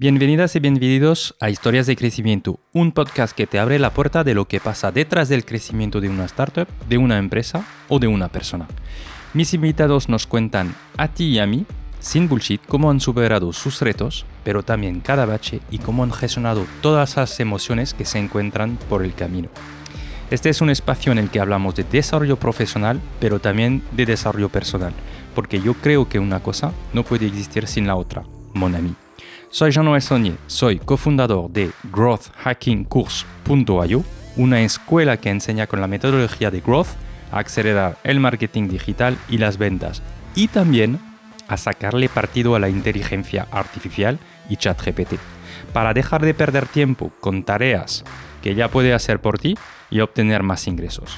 Bienvenidas y bienvenidos a Historias de Crecimiento, un podcast que te abre la puerta de lo que pasa detrás del crecimiento de una startup, de una empresa o de una persona. Mis invitados nos cuentan a ti y a mí, sin bullshit, cómo han superado sus retos, pero también cada bache y cómo han gestionado todas las emociones que se encuentran por el camino. Este es un espacio en el que hablamos de desarrollo profesional, pero también de desarrollo personal, porque yo creo que una cosa no puede existir sin la otra, mon ami. Soy Jean-Noël soy cofundador de growthhackingcourse.io, una escuela que enseña con la metodología de growth a acelerar el marketing digital y las ventas, y también a sacarle partido a la inteligencia artificial y ChatGPT, para dejar de perder tiempo con tareas que ya puede hacer por ti y obtener más ingresos.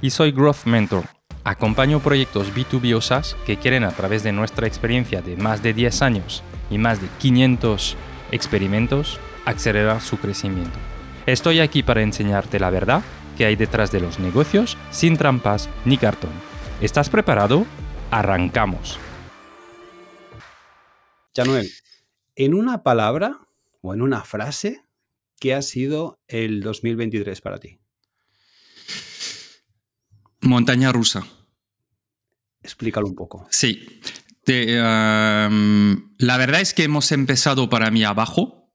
Y soy Growth Mentor. Acompaño proyectos B2B o SaaS que quieren a través de nuestra experiencia de más de 10 años y más de 500 experimentos acelerar su crecimiento. Estoy aquí para enseñarte la verdad que hay detrás de los negocios sin trampas ni cartón. ¿Estás preparado? Arrancamos. Januel, en una palabra o en una frase, ¿qué ha sido el 2023 para ti? Montaña rusa. Explícalo un poco. Sí, la verdad es que hemos empezado para mí abajo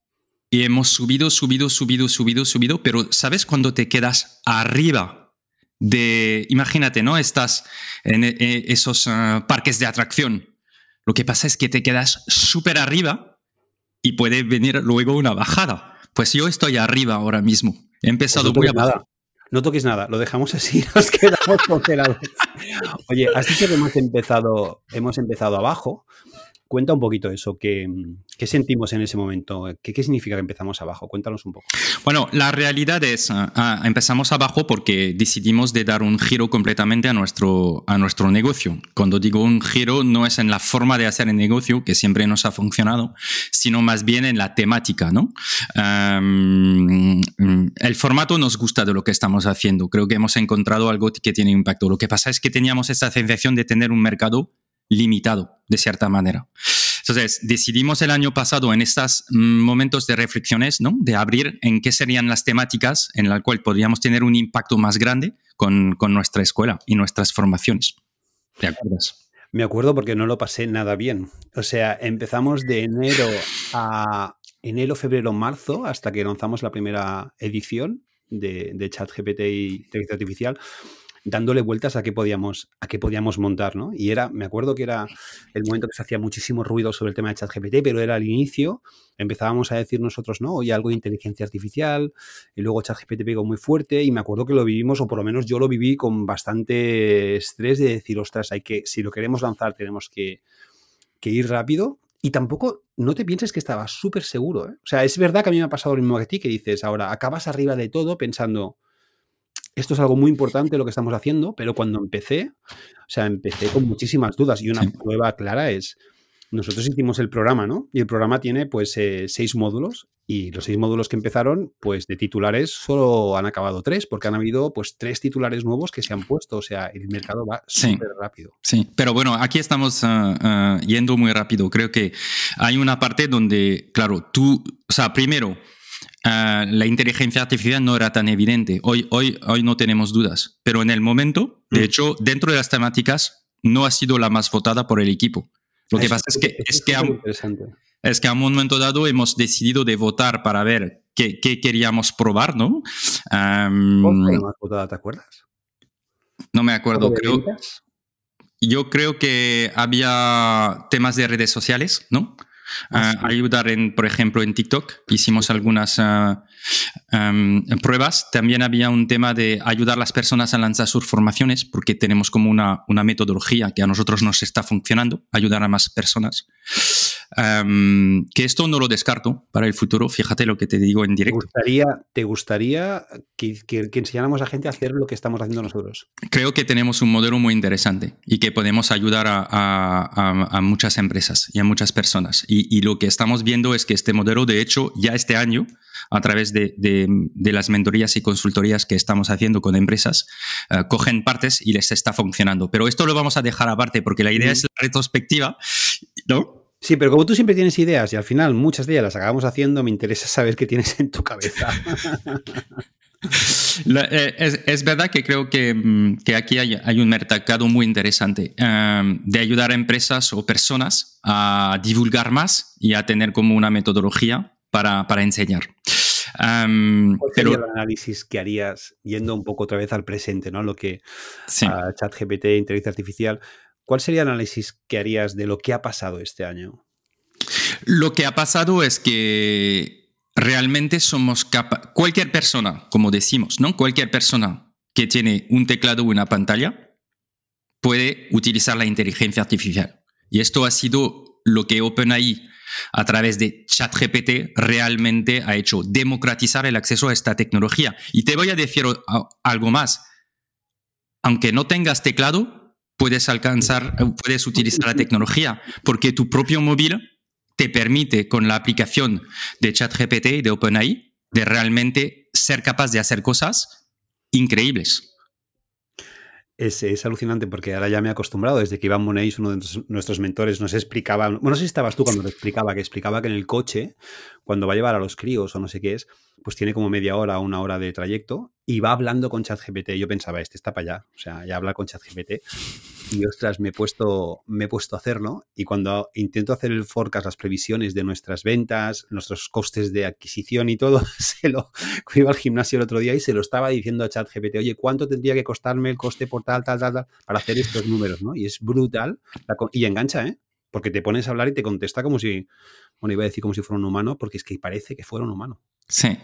y hemos subido, subido, subido, subido, subido, pero ¿sabes cuando te quedas arriba de, imagínate, ¿no? Estás en, e, e, esos ah, parques de atracción. Lo que pasa es que te quedas súper arriba y puede venir luego una bajada. Pues yo estoy arriba ahora mismo. He empezado pues muy abajo. No toques nada, lo dejamos así, nos quedamos congelados. Oye, así que hemos empezado, hemos empezado abajo. Cuenta un poquito eso, ¿qué, qué sentimos en ese momento? ¿Qué, ¿Qué, significa que empezamos abajo? Cuéntanos un poco. Bueno, la realidad es, uh, empezamos abajo porque decidimos de dar un giro completamente a nuestro, a nuestro negocio. Cuando digo un giro, no es en la forma de hacer el negocio, que siempre nos ha funcionado, sino más bien en la temática, ¿no? Um, el formato nos gusta de lo que estamos haciendo. Creo que hemos encontrado algo que tiene impacto. Lo que pasa es que teníamos esta sensación de tener un mercado limitado, de cierta manera. Entonces, decidimos el año pasado en estos momentos de reflexiones, ¿no? De abrir en qué serían las temáticas en las cuales podríamos tener un impacto más grande con, con nuestra escuela y nuestras formaciones. ¿Te acuerdas? Me acuerdo porque no lo pasé nada bien. O sea, empezamos de enero a enero, febrero, marzo, hasta que lanzamos la primera edición de, de ChatGPT y inteligencia artificial dándole vueltas a qué podíamos, a qué podíamos montar, ¿no? Y era, me acuerdo que era el momento que se hacía muchísimo ruido sobre el tema de ChatGPT, pero era al inicio, empezábamos a decir nosotros, no, oye, algo de inteligencia artificial, y luego ChatGPT pegó muy fuerte, y me acuerdo que lo vivimos, o por lo menos yo lo viví con bastante estrés de decir, ostras, hay que, si lo queremos lanzar, tenemos que, que ir rápido. Y tampoco, no te pienses que estaba súper seguro. ¿eh? O sea, es verdad que a mí me ha pasado lo mismo que a ti, que dices, ahora acabas arriba de todo pensando, esto es algo muy importante lo que estamos haciendo, pero cuando empecé, o sea, empecé con muchísimas dudas y una prueba clara es, nosotros hicimos el programa, ¿no? Y el programa tiene pues eh, seis módulos y los seis módulos que empezaron, pues de titulares solo han acabado tres, porque han habido pues tres titulares nuevos que se han puesto, o sea, el mercado va súper rápido. Sí, pero bueno, aquí estamos ah, ah, yendo muy rápido. Creo que hay una parte donde, claro, tú, o sea, primero, Ah, la inteligencia artificial no era tan evidente. Hoy, hoy, hoy no tenemos dudas, pero en el momento, de mm. hecho, dentro de las temáticas, no ha sido la más votada por el equipo. Lo que pasa es que, es, que a, es que a un momento dado hemos decidido de votar para ver qué, qué queríamos probar, ¿no? Um, la más votada, te acuerdas? No me acuerdo, creo. Yo creo que había temas de redes sociales, ¿no? Ah, ayudar en, por ejemplo, en TikTok. Hicimos algunas ah, pruebas. También había un tema de ayudar a las personas a lanzar sus formaciones, porque tenemos como una, una metodología que a nosotros nos está funcionando, ayudar a más personas. Que esto no lo descarto para el futuro, fíjate lo que te digo en directo. ¿Te gustaría, te gustaría que, que, enseñáramos a gente a hacer lo que estamos haciendo nosotros? Creo que tenemos un modelo muy interesante y que podemos ayudar a, a, a muchas empresas y a muchas personas. Y, y, lo que estamos viendo es que este modelo, de hecho, ya este año, a través de, de, las mentorías y consultorías que estamos haciendo con empresas, eh, cogen partes y les está funcionando. Pero esto lo vamos a dejar aparte porque la idea es la retrospectiva, ¿no? Sí, pero como tú siempre tienes ideas y al final muchas de ellas las acabamos haciendo, me interesa saber qué tienes en tu cabeza. Eh, es, verdad que creo que, mm, aquí hay, un mercado muy interesante em, de ayudar a empresas o personas a divulgar más y a tener como una metodología para, enseñar. Um, ¿Cuál sería el análisis que harías yendo un poco otra vez al presente, ¿no? Lo que ChatGPT, inteligencia artificial, ¿cuál sería el análisis que harías de lo que ha pasado este año? Lo que ha pasado es que realmente somos capaces, cualquier persona, como decimos, ¿no? Cualquier persona que tiene un teclado o una pantalla puede utilizar la inteligencia artificial. Y esto ha sido lo que OpenAI a través de ChatGPT realmente ha hecho democratizar el acceso a esta tecnología. Y te voy a decir algo más. Aunque no tengas teclado, puedes alcanzar, puedes utilizar la tecnología, porque tu propio móvil te permite con la aplicación de ChatGPT y de OpenAI de realmente ser capaz de hacer cosas increíbles. Es, alucinante porque ahora ya me he acostumbrado. Desde que Iván Moneix, uno de nuestros mentores, nos explicaba. Bueno, no sé si estabas tú cuando lo explicaba, que explicaba que en el coche, cuando va a llevar a los críos o no sé qué es, pues tiene como media hora o una hora de trayecto y va hablando con ChatGPT. Yo pensaba, este está para allá. O sea, ya habla con ChatGPT. Y ostras, me he puesto, me he puesto a hacerlo. Y cuando intento hacer el forecast, las previsiones de nuestras ventas, nuestros costes de adquisición y todo, se lo iba al gimnasio el otro día y se lo estaba diciendo a ChatGPT, oye, ¿cuánto tendría que costarme el coste por tal, tal, tal, tal, para hacer estos números? ¿no? Y es brutal. Y engancha, ¿eh? Porque te pones a hablar y te contesta como si, bueno, iba a decir como si fuera un humano, porque es que parece que fuera un humano. Sí.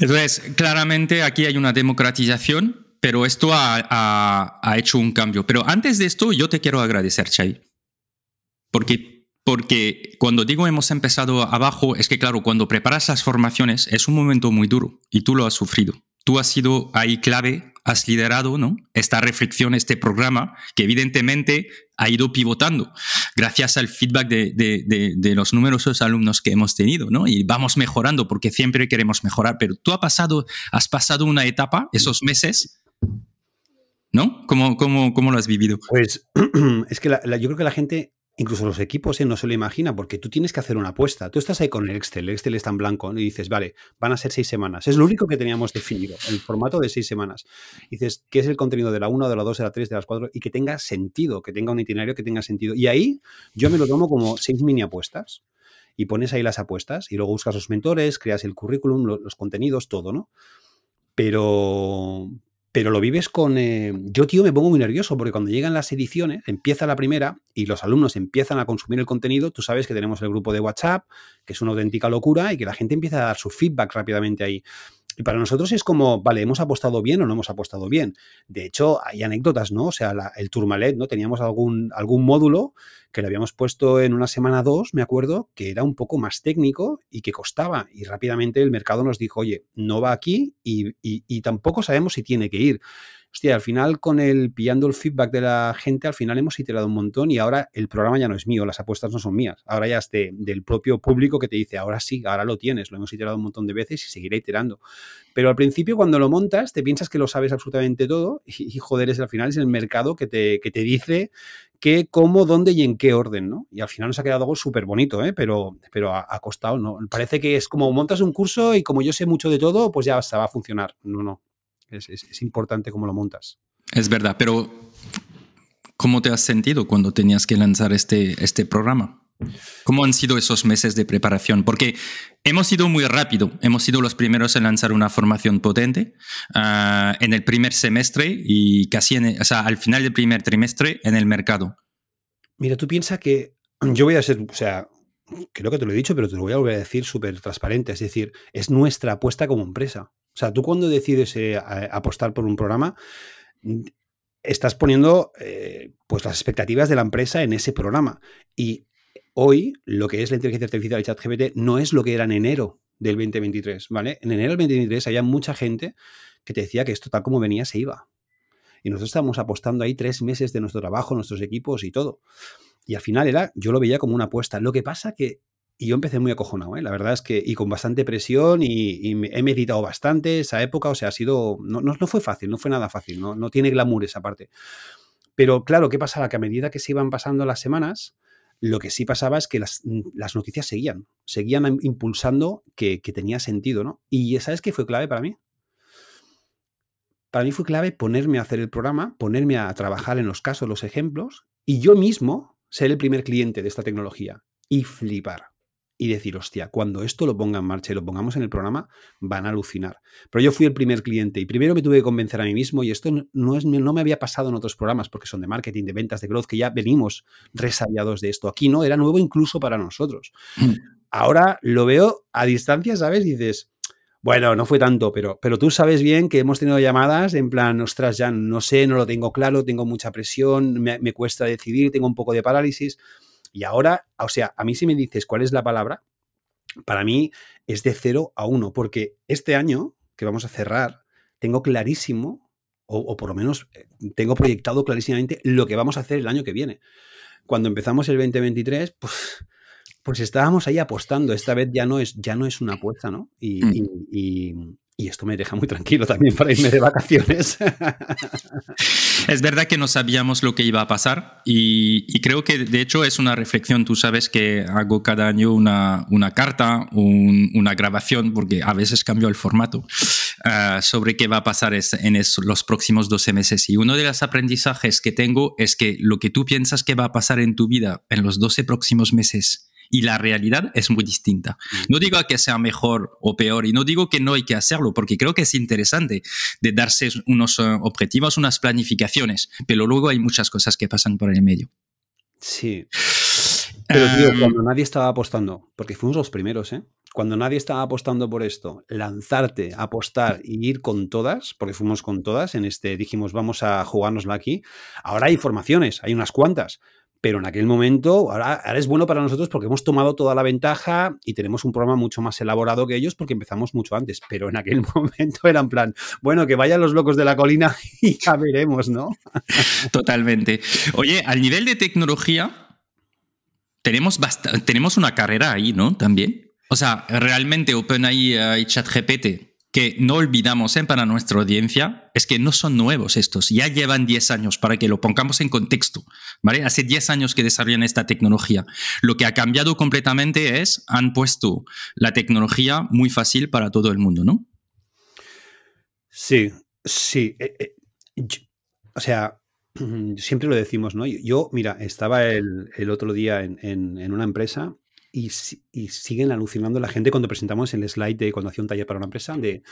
Entonces, claramente aquí hay una democratización, pero esto ha, hecho un cambio. Pero antes de esto, yo te quiero agradecer, Chay. Porque, porque cuando digo hemos empezado abajo, es que claro, cuando preparas las formaciones es un momento muy duro y tú lo has sufrido. Tú has sido ahí clave has liderado ¿no? esta reflexión, este programa, que evidentemente ha ido pivotando gracias al feedback de, los numerosos alumnos que hemos tenido, ¿no? Y vamos mejorando porque siempre queremos mejorar, pero tú has pasado, has pasado una etapa, esos meses, ¿no? ¿Cómo, cómo, lo has vivido? Pues es que yo creo que la gente Incluso los equipos ¿eh? no se lo imagina porque tú tienes que hacer una apuesta. Tú estás ahí con el Excel, el Excel está en blanco y dices, vale, van a ser seis semanas. Es lo único que teníamos definido, el formato de seis semanas. dices, ¿qué es el contenido de la 1, de la 2, de la 3, de las 4? Y que tenga sentido, que tenga un itinerario que tenga sentido. Y ahí yo me lo tomo como seis mini apuestas. Y pones ahí las apuestas y luego buscas los mentores, creas el currículum, los contenidos, todo, ¿no? Pero, pero lo vives con... Eh, yo, tío, me pongo muy nervioso porque cuando llegan las ediciones, empieza la primera y los alumnos empiezan a consumir el contenido, tú sabes que tenemos el grupo de WhatsApp, que es una auténtica locura y que la gente empieza a dar su feedback rápidamente ahí. Y para nosotros es como, vale, ¿hemos apostado bien o no hemos apostado bien? De hecho, hay anécdotas, ¿no? O sea, el Tourmalet, ¿no? Teníamos algún, algún módulo que le habíamos puesto en una semana dos, me acuerdo, que era un poco más técnico y que costaba. Y rápidamente el mercado nos dijo, oye, no va aquí y, y tampoco sabemos si tiene que ir hostia, al final con el pillando el feedback de la gente, al final hemos iterado un montón y ahora el programa ya no es mío, las apuestas no son mías. Ahora ya es del propio público que te dice, ahora sí, ahora lo tienes, lo hemos iterado un montón de veces y seguiré iterando. Pero al principio cuando lo montas, te piensas que lo sabes absolutamente todo y, joder, es al final es el mercado que te, que te dice qué, cómo, dónde y en qué orden, ¿no? Y al final nos ha quedado algo súper bonito, ¿eh? Pero, pero ha, costado, ¿no? Parece que es como montas un curso y como yo sé mucho de todo, pues ya va a funcionar. No, no. Es, importante cómo lo montas. Es verdad, pero ¿cómo te has sentido cuando tenías que lanzar este, este programa? ¿Cómo han sido esos meses de preparación? Porque hemos sido muy rápido, hemos sido los primeros en lanzar una formación potente ah, en el primer semestre y casi en al final del primer trimestre en el mercado. Mira, tú piensas que yo voy a ser, o sea, creo que te lo he dicho, pero te lo voy a volver a decir súper transparente, es decir, es nuestra apuesta como empresa. O sea, tú cuando decides eh, apostar por un programa, estás poniendo eh, pues las expectativas de la empresa en ese programa. Y hoy lo que es la inteligencia artificial y ChatGPT no es lo que era en enero del 2023, ¿vale? En enero del 2023 había mucha gente que te decía que esto tal como venía se iba. Y nosotros estábamos apostando ahí tres meses de nuestro trabajo, nuestros equipos y todo. Y al final era, yo lo veía como una apuesta. Lo que pasa que y yo empecé muy acojonado, ¿eh? la verdad es que, y con bastante presión, y, he meditado bastante esa época, o sea, ha sido, no, no, fue fácil, no fue nada fácil, no, tiene glamour esa parte. Pero claro, ¿qué pasaba? Que a medida que se iban pasando las semanas, Lo que sí pasaba es que las, las noticias seguían, seguían impulsando que, que, tenía sentido, ¿no? Y ¿sabes qué fue clave para mí? Para mí fue clave ponerme a hacer el programa, ponerme a trabajar en los casos, los ejemplos, y yo mismo ser el primer cliente de esta tecnología y flipar y decir, hostia, cuando esto lo ponga en marcha y lo pongamos en el programa, van a alucinar. Pero yo fui el primer cliente y primero me tuve que convencer a mí mismo y esto no, es, no me había pasado en otros programas porque son de marketing, de ventas, de growth, que ya venimos resabiados de esto. Aquí no, era nuevo incluso para nosotros. Mm. Ahora lo veo a distancia, ¿sabes? Y dices, bueno, no fue tanto, pero, pero tú sabes bien que hemos tenido llamadas en plan, ostras, ya no sé, no lo tengo claro, tengo mucha presión, me, me cuesta decidir, tengo un poco de parálisis. Y ahora, o sea, a mí si me dices cuál es la palabra, para mí es de 0 a 1, porque este año que vamos a cerrar, tengo clarísimo, o, por lo menos eh, tengo proyectado clarísimamente lo que vamos a hacer el año que viene. Cuando empezamos el 2023, pues, pues estábamos ahí apostando. Esta vez ya no es, ya no es una apuesta, ¿no? y, mm. Y esto me deja muy tranquilo también para irme de vacaciones. Es verdad que no sabíamos lo que iba a pasar y, creo que de hecho es una reflexión. Tú sabes que hago cada año una, una carta, una grabación, porque a veces cambio el formato, ah, sobre qué va a pasar en los próximos 12 meses. Y uno de los aprendizajes que tengo es que lo que tú piensas que va a pasar en tu vida en los 12 próximos meses y la realidad es muy distinta. Mm. No digo que sea mejor o peor y no digo que no hay que hacerlo, porque creo que es interesante de darse unos eh, objetivos, unas planificaciones, pero luego hay muchas cosas que pasan por el medio. Sí. Pero tío, em, cuando nadie estaba apostando, porque fuimos los primeros, ¿eh? Cuando nadie estaba apostando por esto, lanzarte, apostar y ir con todas, porque fuimos con todas en este, dijimos, vamos a jugárnosla aquí. Ahora hay formaciones, hay unas cuantas, pero en aquel momento, ahora, es bueno para nosotros porque hemos tomado toda la ventaja y tenemos un programa mucho más elaborado que ellos porque empezamos mucho antes, pero en aquel momento era en plan, bueno, que vayan los locos de la colina y ya ¿no? Totalmente. Oye, al nivel de tecnología, tenemos, tenemos una carrera ahí, ¿no? También. O sea, realmente OpenAI y ChatGPT que no olvidamos ¿eh? para nuestra audiencia es que no son nuevos estos, ya llevan 10 años para que lo pongamos en contexto, ¿vale? Hace 10 años que desarrollan esta tecnología. Lo que ha cambiado completamente es, han puesto la tecnología muy fácil para todo el mundo, ¿no? Sí, sí. Eh, eh, o sea, siempre lo decimos, ¿no? Yo, mira, estaba el, otro día en una empresa y, siguen alucinando la gente cuando presentamos el slide de cuando hacía un taller para una empresa de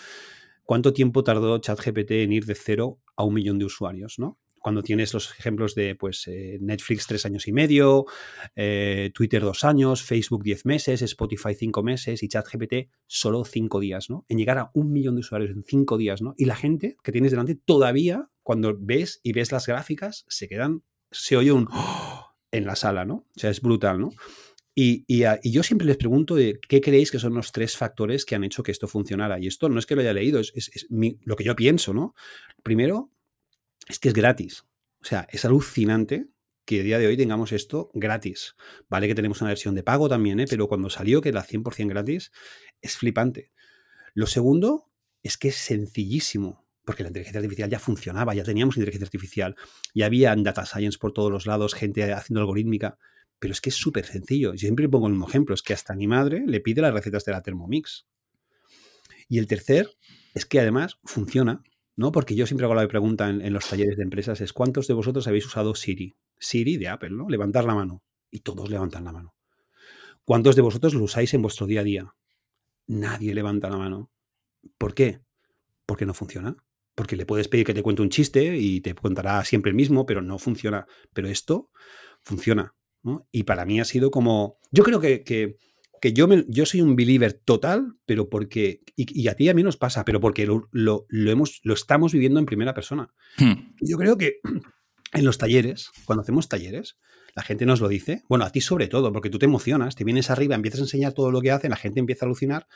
cuánto tiempo tardó ChatGPT en ir de cero a un millón de usuarios, ¿no? Cuando tienes los ejemplos de pues, eh, Netflix tres años y medio, eh, Twitter dos años, Facebook diez meses, Spotify cinco meses y ChatGPT solo cinco días, ¿no? En llegar a un millón de usuarios en cinco días, ¿no? Y la gente que tienes delante todavía, cuando ves y ves las gráficas, se quedan, se oye un en la sala, ¿no? O sea, es brutal, ¿no? Y, yo siempre les pregunto qué creéis que son los tres factores que han hecho que esto funcionara. Y esto no es que lo haya leído, es, lo que yo pienso, ¿no? Primero, es que es gratis. O sea, es alucinante que a día de hoy tengamos esto gratis. Vale que tenemos una versión de pago también, ¿eh? pero cuando salió que era 100% gratis, es flipante. Lo segundo es que es sencillísimo, porque la inteligencia artificial ya funcionaba, ya teníamos inteligencia artificial, ya había data science por todos los lados, gente haciendo algorítmica. Pero es que es súper sencillo. Yo siempre pongo el mismo ejemplo. Es que hasta mi madre le pide las recetas de la Thermomix. Y el tercer es que además funciona, ¿no? Porque yo siempre hago la pregunta en, los talleres de empresas es ¿cuántos de vosotros habéis usado Siri? Siri de Apple, ¿no? Levantar la mano. Y todos levantan la mano. ¿Cuántos de vosotros lo usáis en vuestro día a día? Nadie levanta la mano. ¿Por qué? Porque no funciona. Porque le puedes pedir que te cuente un chiste y te contará siempre el mismo, pero no funciona. Pero esto funciona. Y para mí ha sido como, yo creo que, que, yo, me, yo soy un believer total, pero porque, y, a ti y a mí nos pasa, pero porque lo, lo, hemos, lo estamos viviendo en primera persona. Hmm. Yo creo que en los talleres, cuando hacemos talleres, la gente nos lo dice, bueno, a ti sobre todo, porque tú te emocionas, te vienes arriba, empiezas a enseñar todo lo que hacen, la gente empieza a alucinar,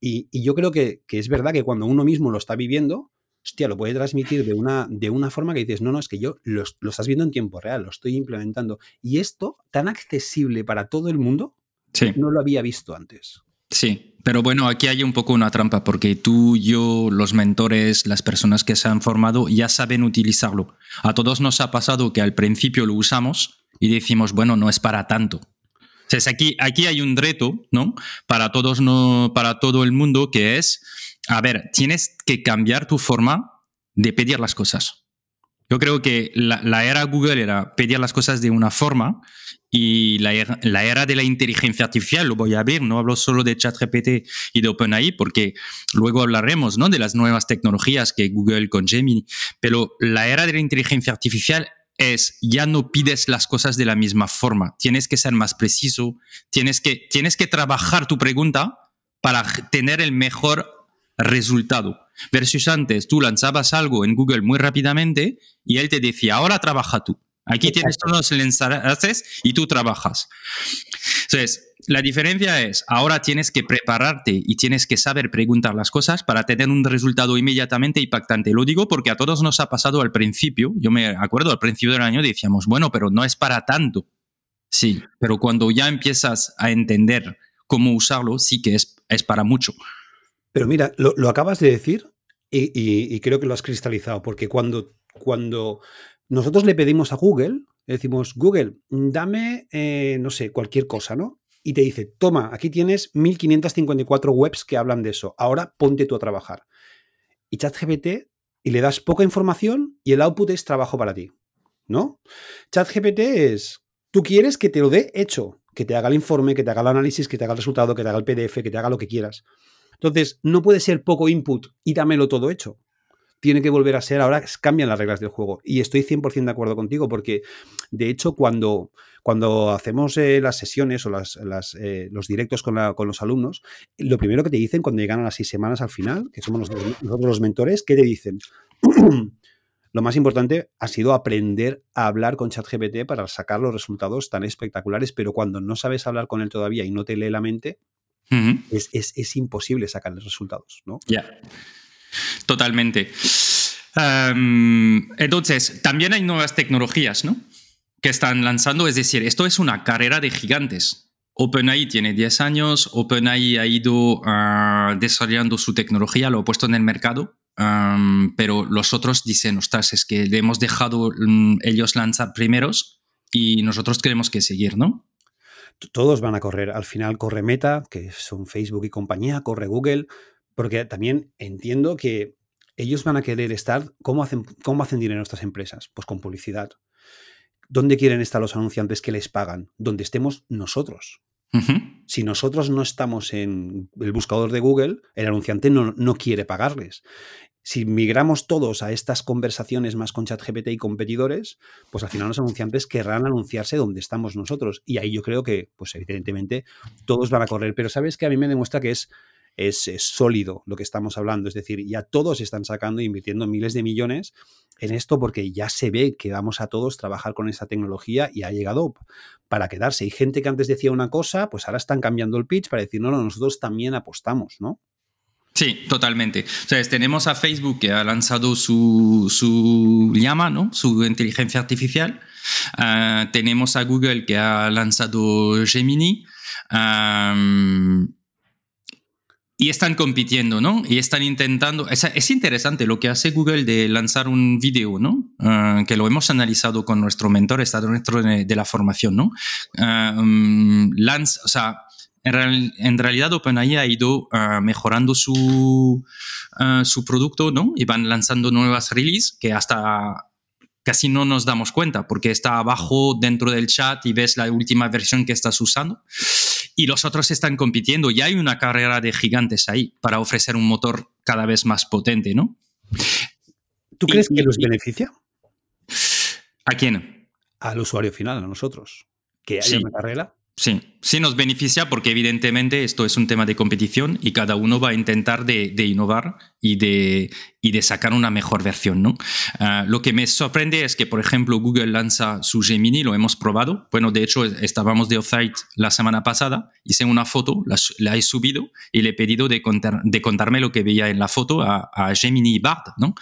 y, y yo creo que, que, es verdad que cuando uno mismo lo está viviendo, hostia, lo puede transmitir de una, de una forma que dices, no, no, es que yo lo, estás viendo en tiempo real, lo estoy implementando. Y esto, tan accesible para todo el mundo, no lo había visto antes. Sí, pero bueno, aquí hay un poco una trampa, porque tú, yo, los mentores, las personas que se han formado, ya saben utilizarlo. A todos nos ha pasado que al principio lo usamos y decimos, bueno, no es para tanto. Entonces aquí, aquí hay un reto, ¿no? Para todos, no, para todo el mundo que es, a ver, tienes que cambiar tu forma de pedir las cosas. Yo creo que la, era Google era pedir las cosas de una forma y la era, la era, de la inteligencia artificial, lo voy a ver, no hablo solo de ChatGPT y de OpenAI, porque luego hablaremos ¿no? de las nuevas tecnologías que Google con Gemini, pero la era de la inteligencia artificial es ya no pides las cosas de la misma forma, tienes que ser más preciso, tienes que, tienes que trabajar tu pregunta para tener el mejor resultado. Versus antes, tú lanzabas algo en Google muy rápidamente y él te decía, ahora trabaja tú. Aquí tienes todos los enlaces y tú trabajas. Entonces, la diferencia es, ahora tienes que prepararte y tienes que saber preguntar las cosas para tener un resultado inmediatamente impactante. Lo digo porque a todos nos ha pasado al principio, yo me acuerdo al principio del año decíamos, bueno, pero no es para tanto. Sí, pero cuando ya empiezas a entender cómo usarlo, sí que es, es para mucho. Pero mira, lo, acabas de decir y, creo que lo has cristalizado, porque cuando, cuando nosotros le pedimos a Google, le decimos, Google, dame, eh, no sé, cualquier cosa, ¿no? Y te dice, toma, aquí tienes 1554 webs que hablan de eso, ahora ponte tú a trabajar. Y ChatGPT, y le das poca información y el output es trabajo para ti, ¿no? ChatGPT es, tú quieres que te lo dé hecho, que te haga el informe, que te haga el análisis, que te haga el resultado, que te haga el PDF, que te haga lo que quieras. Entonces, no puede ser poco input y dámelo todo hecho. Tiene que volver a ser, ahora cambian las reglas del juego. Y estoy 100% de acuerdo contigo, porque de hecho, cuando, cuando hacemos eh, las sesiones o eh, los directos con, los alumnos, lo primero que te dicen cuando llegan a las seis semanas al final, que somos nosotros los mentores, ¿qué te dicen? lo más importante ha sido aprender a hablar con ChatGPT para sacar los resultados tan espectaculares, pero cuando no sabes hablar con él todavía y no te lee la mente, es, imposible sacarles resultados, ¿no? Ya. Totalmente. Em, entonces, también hay nuevas tecnologías, ¿no? Que están lanzando, es decir, esto es una carrera de gigantes. OpenAI tiene 10 años, OpenAI ha ido ah, desarrollando su tecnología, lo ha puesto en el mercado, em, pero los otros dicen, ostras, es que le hemos dejado mm, ellos lanzar primeros y nosotros tenemos que seguir, ¿no? Todos van a correr. Al final corre Meta, que son Facebook y compañía, corre Google, porque también entiendo que ellos van a querer estar, ¿cómo hacen, cómo hacen dinero estas empresas? Pues con publicidad. ¿Dónde quieren estar los anunciantes que les pagan? Donde estemos nosotros. Si nosotros no estamos en el buscador de Google, el anunciante no, no, quiere pagarles si migramos todos a estas conversaciones más con ChatGPT y competidores, pues al final los anunciantes querrán anunciarse donde estamos nosotros. Y ahí yo creo que, pues evidentemente, todos van a correr. Pero sabes que a mí me demuestra que es, es, sólido lo que estamos hablando. Es decir, ya todos están sacando e invirtiendo miles de millones en esto porque ya se ve que vamos a todos trabajar con esa tecnología y ha llegado para quedarse. Y gente que antes decía una cosa, pues ahora están cambiando el pitch para decir, no, no, nosotros también apostamos, ¿no? Sí, totalmente. O tenemos a Facebook que ha lanzado su, su llama, ¿no? Su inteligencia artificial. Ah, tenemos a Google que ha lanzado Gemini. y están compitiendo, ¿no? Y están intentando. Es, interesante lo que hace Google de lanzar un video, ¿no? Ah, que lo hemos analizado con nuestro mentor, está dentro de, la formación, ¿no? Mm, lanza, o sea, en, realidad OpenAI ha ido ah, mejorando su, ah, su producto, ¿no? Y van lanzando nuevas releases que hasta casi no nos damos cuenta porque está abajo dentro del chat y ves la última versión que estás usando. Y los otros están compitiendo y hay una carrera de gigantes ahí para ofrecer un motor cada vez más potente, ¿no? ¿Tú crees que los beneficia? ¿A quién? Al usuario final, a nosotros. Que haya una carrera Sí, sí nos beneficia porque evidentemente esto es un tema de competición y cada uno va a intentar de, innovar y de, y sacar una mejor versión. ¿no? Ah, lo que me sorprende es que, por ejemplo, Google lanza su Gemini, lo hemos probado. Bueno, de hecho, estábamos de offsite la semana pasada, hice una foto, la, he subido y le he pedido de, contar, de contarme lo que veía en la foto a, Gemini Bart. ¿no?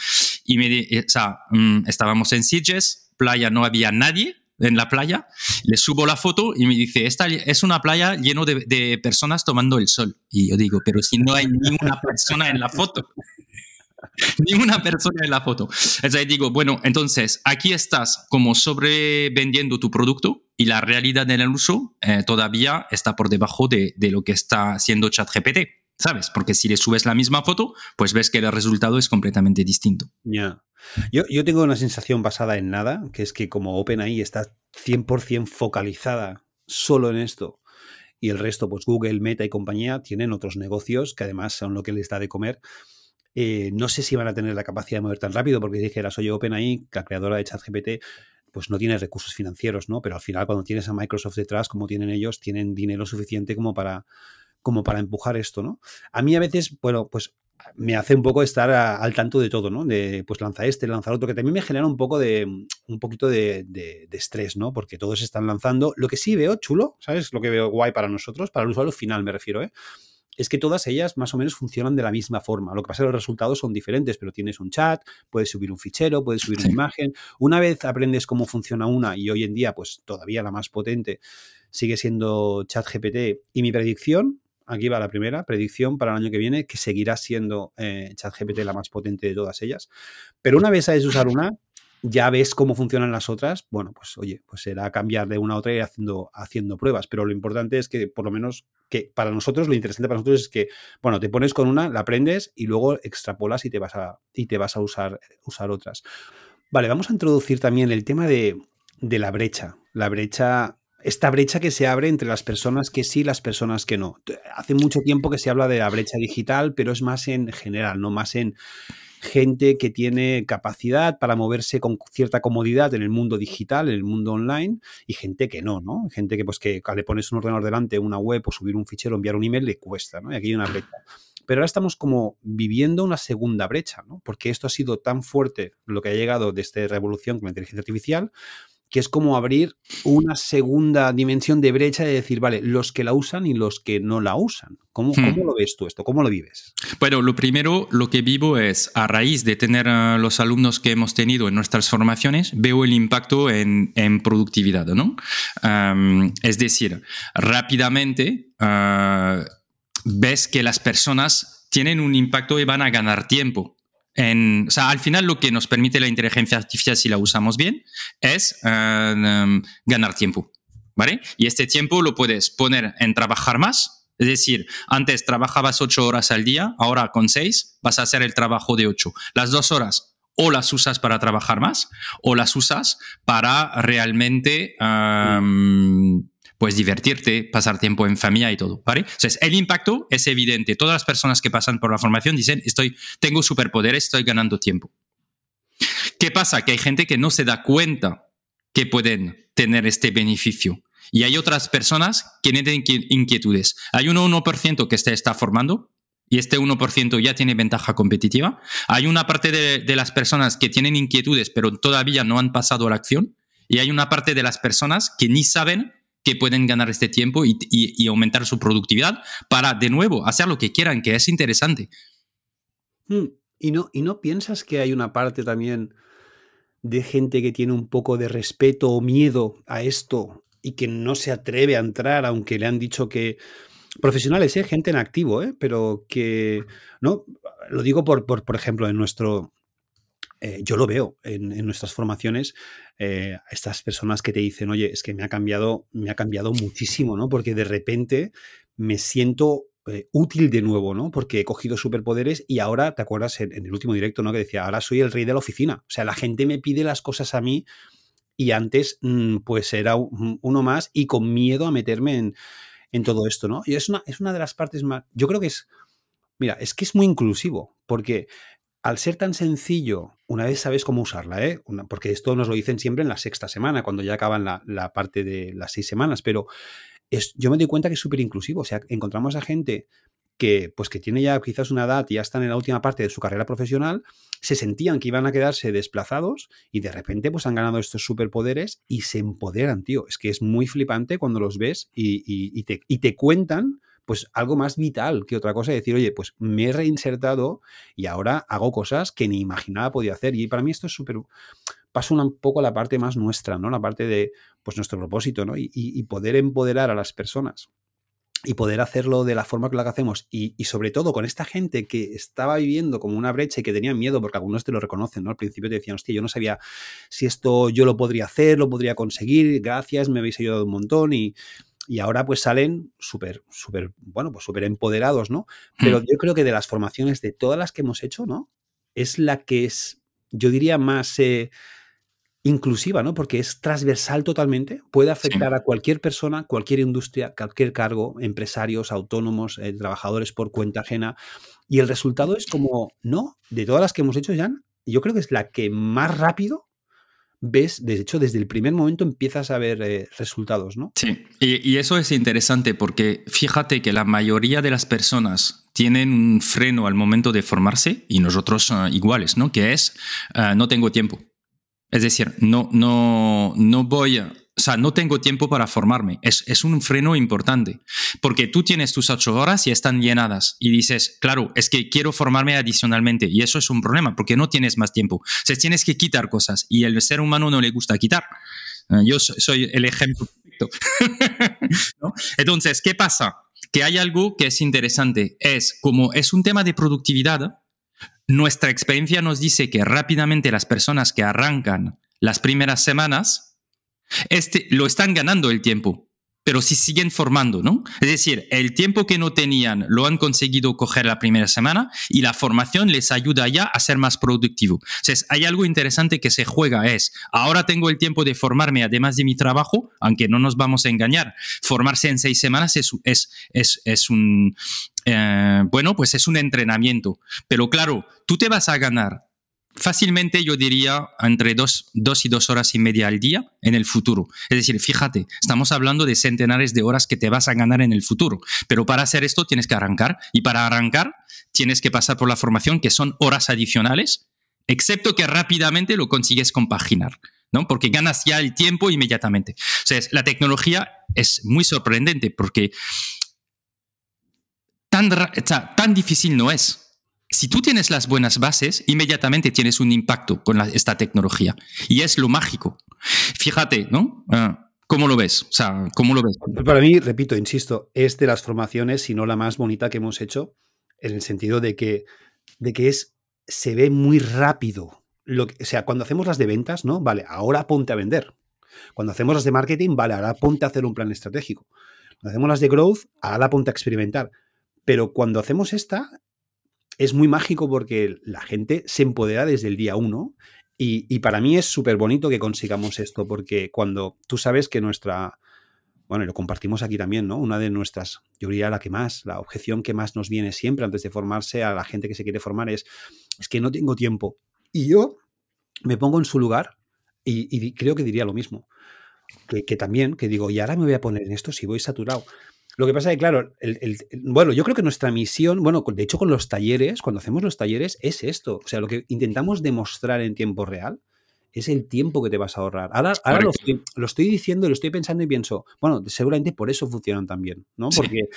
Y me, sea, mm, estábamos en Sitges, playa, no había nadie en la playa, le subo la foto y me dice, esta es una playa lleno de, personas tomando el sol. Y yo digo, pero si no hay ni una persona en la foto. ni una persona en la foto. Entonces digo, bueno, entonces aquí estás como sobrevendiendo tu producto y la realidad del uso eh, todavía está por debajo de, de, lo que está haciendo ChatGPT, ¿sabes? Porque si le subes la misma foto, pues ves que el resultado es completamente distinto. Ya. Yo, yo, tengo una sensación basada en nada, que es que como OpenAI está 100% focalizada solo en esto y el resto, pues Google, Meta y compañía, tienen otros negocios que además son lo que les da de comer. Eh, no sé si van a tener la capacidad de mover tan rápido, porque si dijeras, oye, OpenAI, la creadora de ChatGPT, pues no tiene recursos financieros, ¿no? Pero al final, cuando tienes a Microsoft detrás, como tienen ellos, tienen dinero suficiente como para, como para empujar esto, ¿no? A mí a veces, bueno, pues me hace un poco estar al tanto de todo, ¿no? De pues lanza este, lanza otro, que también me genera un poco de un poquito de, de, estrés, ¿no? Porque todos están lanzando. Lo que sí veo chulo, ¿sabes? Lo que veo guay para nosotros, para el usuario final me refiero, ¿eh? Es que todas ellas más o menos funcionan de la misma forma. Lo que pasa es que los resultados son diferentes, pero tienes un chat, puedes subir un fichero, puedes subir una imagen. Una vez aprendes cómo funciona una y hoy en día, pues todavía la más potente sigue siendo ChatGPT y mi predicción aquí va la primera predicción para el año que viene, que seguirá siendo eh, ChatGPT la más potente de todas ellas. Pero una vez sabes usar una, ya ves cómo funcionan las otras, bueno, pues oye, pues será cambiar de una a otra y haciendo, haciendo pruebas. Pero lo importante es que, por lo menos, que para nosotros, lo interesante para nosotros es que, bueno, te pones con una, la aprendes y luego extrapolas y te vas a, y te vas a usar, usar otras. Vale, vamos a introducir también el tema de, de la brecha. La brecha esta brecha que se abre entre las personas que sí y las personas que no. Hace mucho tiempo que se habla de la brecha digital, pero es más en general, no más en gente que tiene capacidad para moverse con cierta comodidad en el mundo digital, en el mundo online, y gente que no, ¿no? Gente que pues que le pones un ordenador delante, una web o subir un fichero, enviar un email, le cuesta, ¿no? Y aquí hay una brecha. Pero ahora estamos como viviendo una segunda brecha, ¿no? Porque esto ha sido tan fuerte lo que ha llegado de esta revolución con la inteligencia artificial, que es como abrir una segunda dimensión de brecha de decir, vale, los que la usan y los que no la usan. ¿Cómo, hmm. ¿cómo lo ves tú esto? ¿Cómo lo vives? Bueno, lo primero, lo que vivo es, a raíz de tener los alumnos que hemos tenido en nuestras formaciones, veo el impacto en, en productividad, ¿no? es decir, rápidamente uh, ves que las personas tienen un impacto y van a ganar tiempo o sea, al final lo que nos permite la inteligencia artificial si la usamos bien es em, ganar tiempo, ¿vale? Y este tiempo lo puedes poner en trabajar más, es decir, antes trabajabas ocho horas al día, ahora con seis vas a hacer el trabajo de ocho. Las dos horas o las usas para trabajar más o las usas para realmente em, pues divertirte, pasar tiempo en familia y todo, ¿vale? Entonces, el impacto es evidente. Todas las personas que pasan por la formación dicen, estoy, tengo superpoderes, estoy ganando tiempo. ¿Qué pasa? Que hay gente que no se da cuenta que pueden tener este beneficio. Y hay otras personas que tienen inquietudes. Hay un 1% que se está formando y este 1% ya tiene ventaja competitiva. Hay una parte de, de, las personas que tienen inquietudes pero todavía no han pasado a la acción. Y hay una parte de las personas que ni saben que pueden ganar este tiempo y, aumentar su productividad para, de nuevo, hacer lo que quieran, que es interesante. Hmm, ¿Y no, ¿Y no piensas que hay una parte también de gente que tiene un poco de respeto o miedo a esto y que no se atreve a entrar, aunque le han dicho que profesionales, ¿eh? gente en activo, ¿eh? pero que, ¿no? Lo digo por, por, por ejemplo, en nuestro, eh, yo lo veo en, nuestras formaciones, eh, estas personas que te dicen, oye, es que me ha cambiado, me ha cambiado muchísimo, ¿no? Porque de repente me siento eh, útil de nuevo, ¿no? Porque he cogido superpoderes y ahora, ¿te acuerdas en, el último directo, ¿no? Que decía, ahora soy el rey de la oficina. O sea, la gente me pide las cosas a mí y antes, mm, pues era uno más y con miedo a meterme en, en todo esto, ¿no? Y es una, es una de las partes más, yo creo que es, mira, es que es muy inclusivo, porque al ser tan sencillo, una vez sabes cómo usarla, ¿eh? porque esto nos lo dicen siempre en la sexta semana, cuando ya acaban la, parte de las seis semanas, pero es, yo me doy cuenta que es súper inclusivo. O sea, encontramos a gente que, pues, que tiene ya quizás una edad y ya están en la última parte de su carrera profesional, se sentían que iban a quedarse desplazados y de repente pues han ganado estos superpoderes y se empoderan, tío. Es que es muy flipante cuando los ves y, te, y te cuentan pues algo más vital que otra cosa, decir, oye, pues me he reinsertado y ahora hago cosas que ni imaginaba podía hacer. Y para mí esto es súper, pasa un poco a la parte más nuestra, ¿no? La parte de, pues nuestro propósito, ¿no? Y, poder empoderar a las personas y poder hacerlo de la forma que lo hacemos y, y, sobre todo con esta gente que estaba viviendo como una brecha y que tenían miedo porque algunos te lo reconocen, ¿no? Al principio te decían, hostia, yo no sabía si esto yo lo podría hacer, lo podría conseguir, gracias, me habéis ayudado un montón y, y ahora pues salen súper, súper, bueno, pues súper empoderados, ¿no? Pero yo creo que de las formaciones, de todas las que hemos hecho, ¿no? Es la que es, yo diría, más eh, inclusiva, ¿no? Porque es transversal totalmente, puede afectar a cualquier persona, cualquier industria, cualquier cargo, empresarios, autónomos, eh, trabajadores por cuenta ajena. Y el resultado es como, no, de todas las que hemos hecho, Jan, yo creo que es la que más rápido ves, de hecho, desde el primer momento empiezas a ver eh, resultados, ¿no? Sí, y, eso es interesante porque fíjate que la mayoría de las personas tienen un freno al momento de formarse y nosotros uh, iguales, ¿no? Que es, uh, no tengo tiempo. Es decir, no, no, no voy o sea, no tengo tiempo para formarme. Es, es, un freno importante, porque tú tienes tus ocho horas y están llenadas y dices, claro, es que quiero formarme adicionalmente y eso es un problema porque no tienes más tiempo. O sea, tienes que quitar cosas y el ser humano no le gusta quitar. Eh, yo soy el ejemplo perfecto. Entonces, ¿qué pasa? Que hay algo que es interesante. Es como es un tema de productividad, nuestra experiencia nos dice que rápidamente las personas que arrancan las primeras semanas este, lo están ganando el tiempo, pero si siguen formando, ¿no? Es decir, el tiempo que no tenían lo han conseguido coger la primera semana y la formación les ayuda ya a ser más productivo. Entonces, hay algo interesante que se juega, es, ahora tengo el tiempo de formarme además de mi trabajo, aunque no nos vamos a engañar, formarse en seis semanas es, es, es, es un... Eh, bueno, pues es un entrenamiento, pero claro, tú te vas a ganar fácilmente yo diría entre dos, dos, y dos horas y media al día en el futuro. Es decir, fíjate, estamos hablando de centenares de horas que te vas a ganar en el futuro. Pero para hacer esto tienes que arrancar y para arrancar tienes que pasar por la formación que son horas adicionales, excepto que rápidamente lo consigues compaginar. ¿no? Porque ganas ya el tiempo inmediatamente. O sea, la tecnología es muy sorprendente porque tan, tan difícil no es si tú tienes las buenas bases, inmediatamente tienes un impacto con esta tecnología. Y es lo mágico. Fíjate, ¿no? Ah, ¿Cómo lo ves? O sea, ¿cómo lo ves? Para mí, repito, insisto, es de las formaciones, si no la más bonita que hemos hecho, en el sentido de que, de que es, se ve muy rápido. Lo o sea, cuando hacemos las de ventas, ¿no? Vale, ahora ponte a vender. Cuando hacemos las de marketing, vale, ahora ponte a hacer un plan estratégico. Cuando hacemos las de growth, ahora ponte a experimentar. Pero cuando hacemos esta, es muy mágico porque la gente se empodera desde el día uno y, para mí es súper bonito que consigamos esto porque cuando tú sabes que nuestra, bueno, y lo compartimos aquí también, ¿no? Una de nuestras, yo diría la que más, la objeción que más nos viene siempre antes de formarse a la gente que se quiere formar es, es que no tengo tiempo. Y yo me pongo en su lugar y, creo que diría lo mismo. Que, que, también, que digo, y ahora me voy a poner en esto si voy saturado. Lo que pasa es que, claro, el, bueno, yo creo que nuestra misión, bueno, de hecho con los talleres, cuando hacemos los talleres, es esto. O sea, lo que intentamos demostrar en tiempo real es el tiempo que te vas a ahorrar. Ahora, ahora lo, estoy, diciendo y lo estoy pensando y pienso, bueno, seguramente por eso funcionan tan bien, ¿no? Porque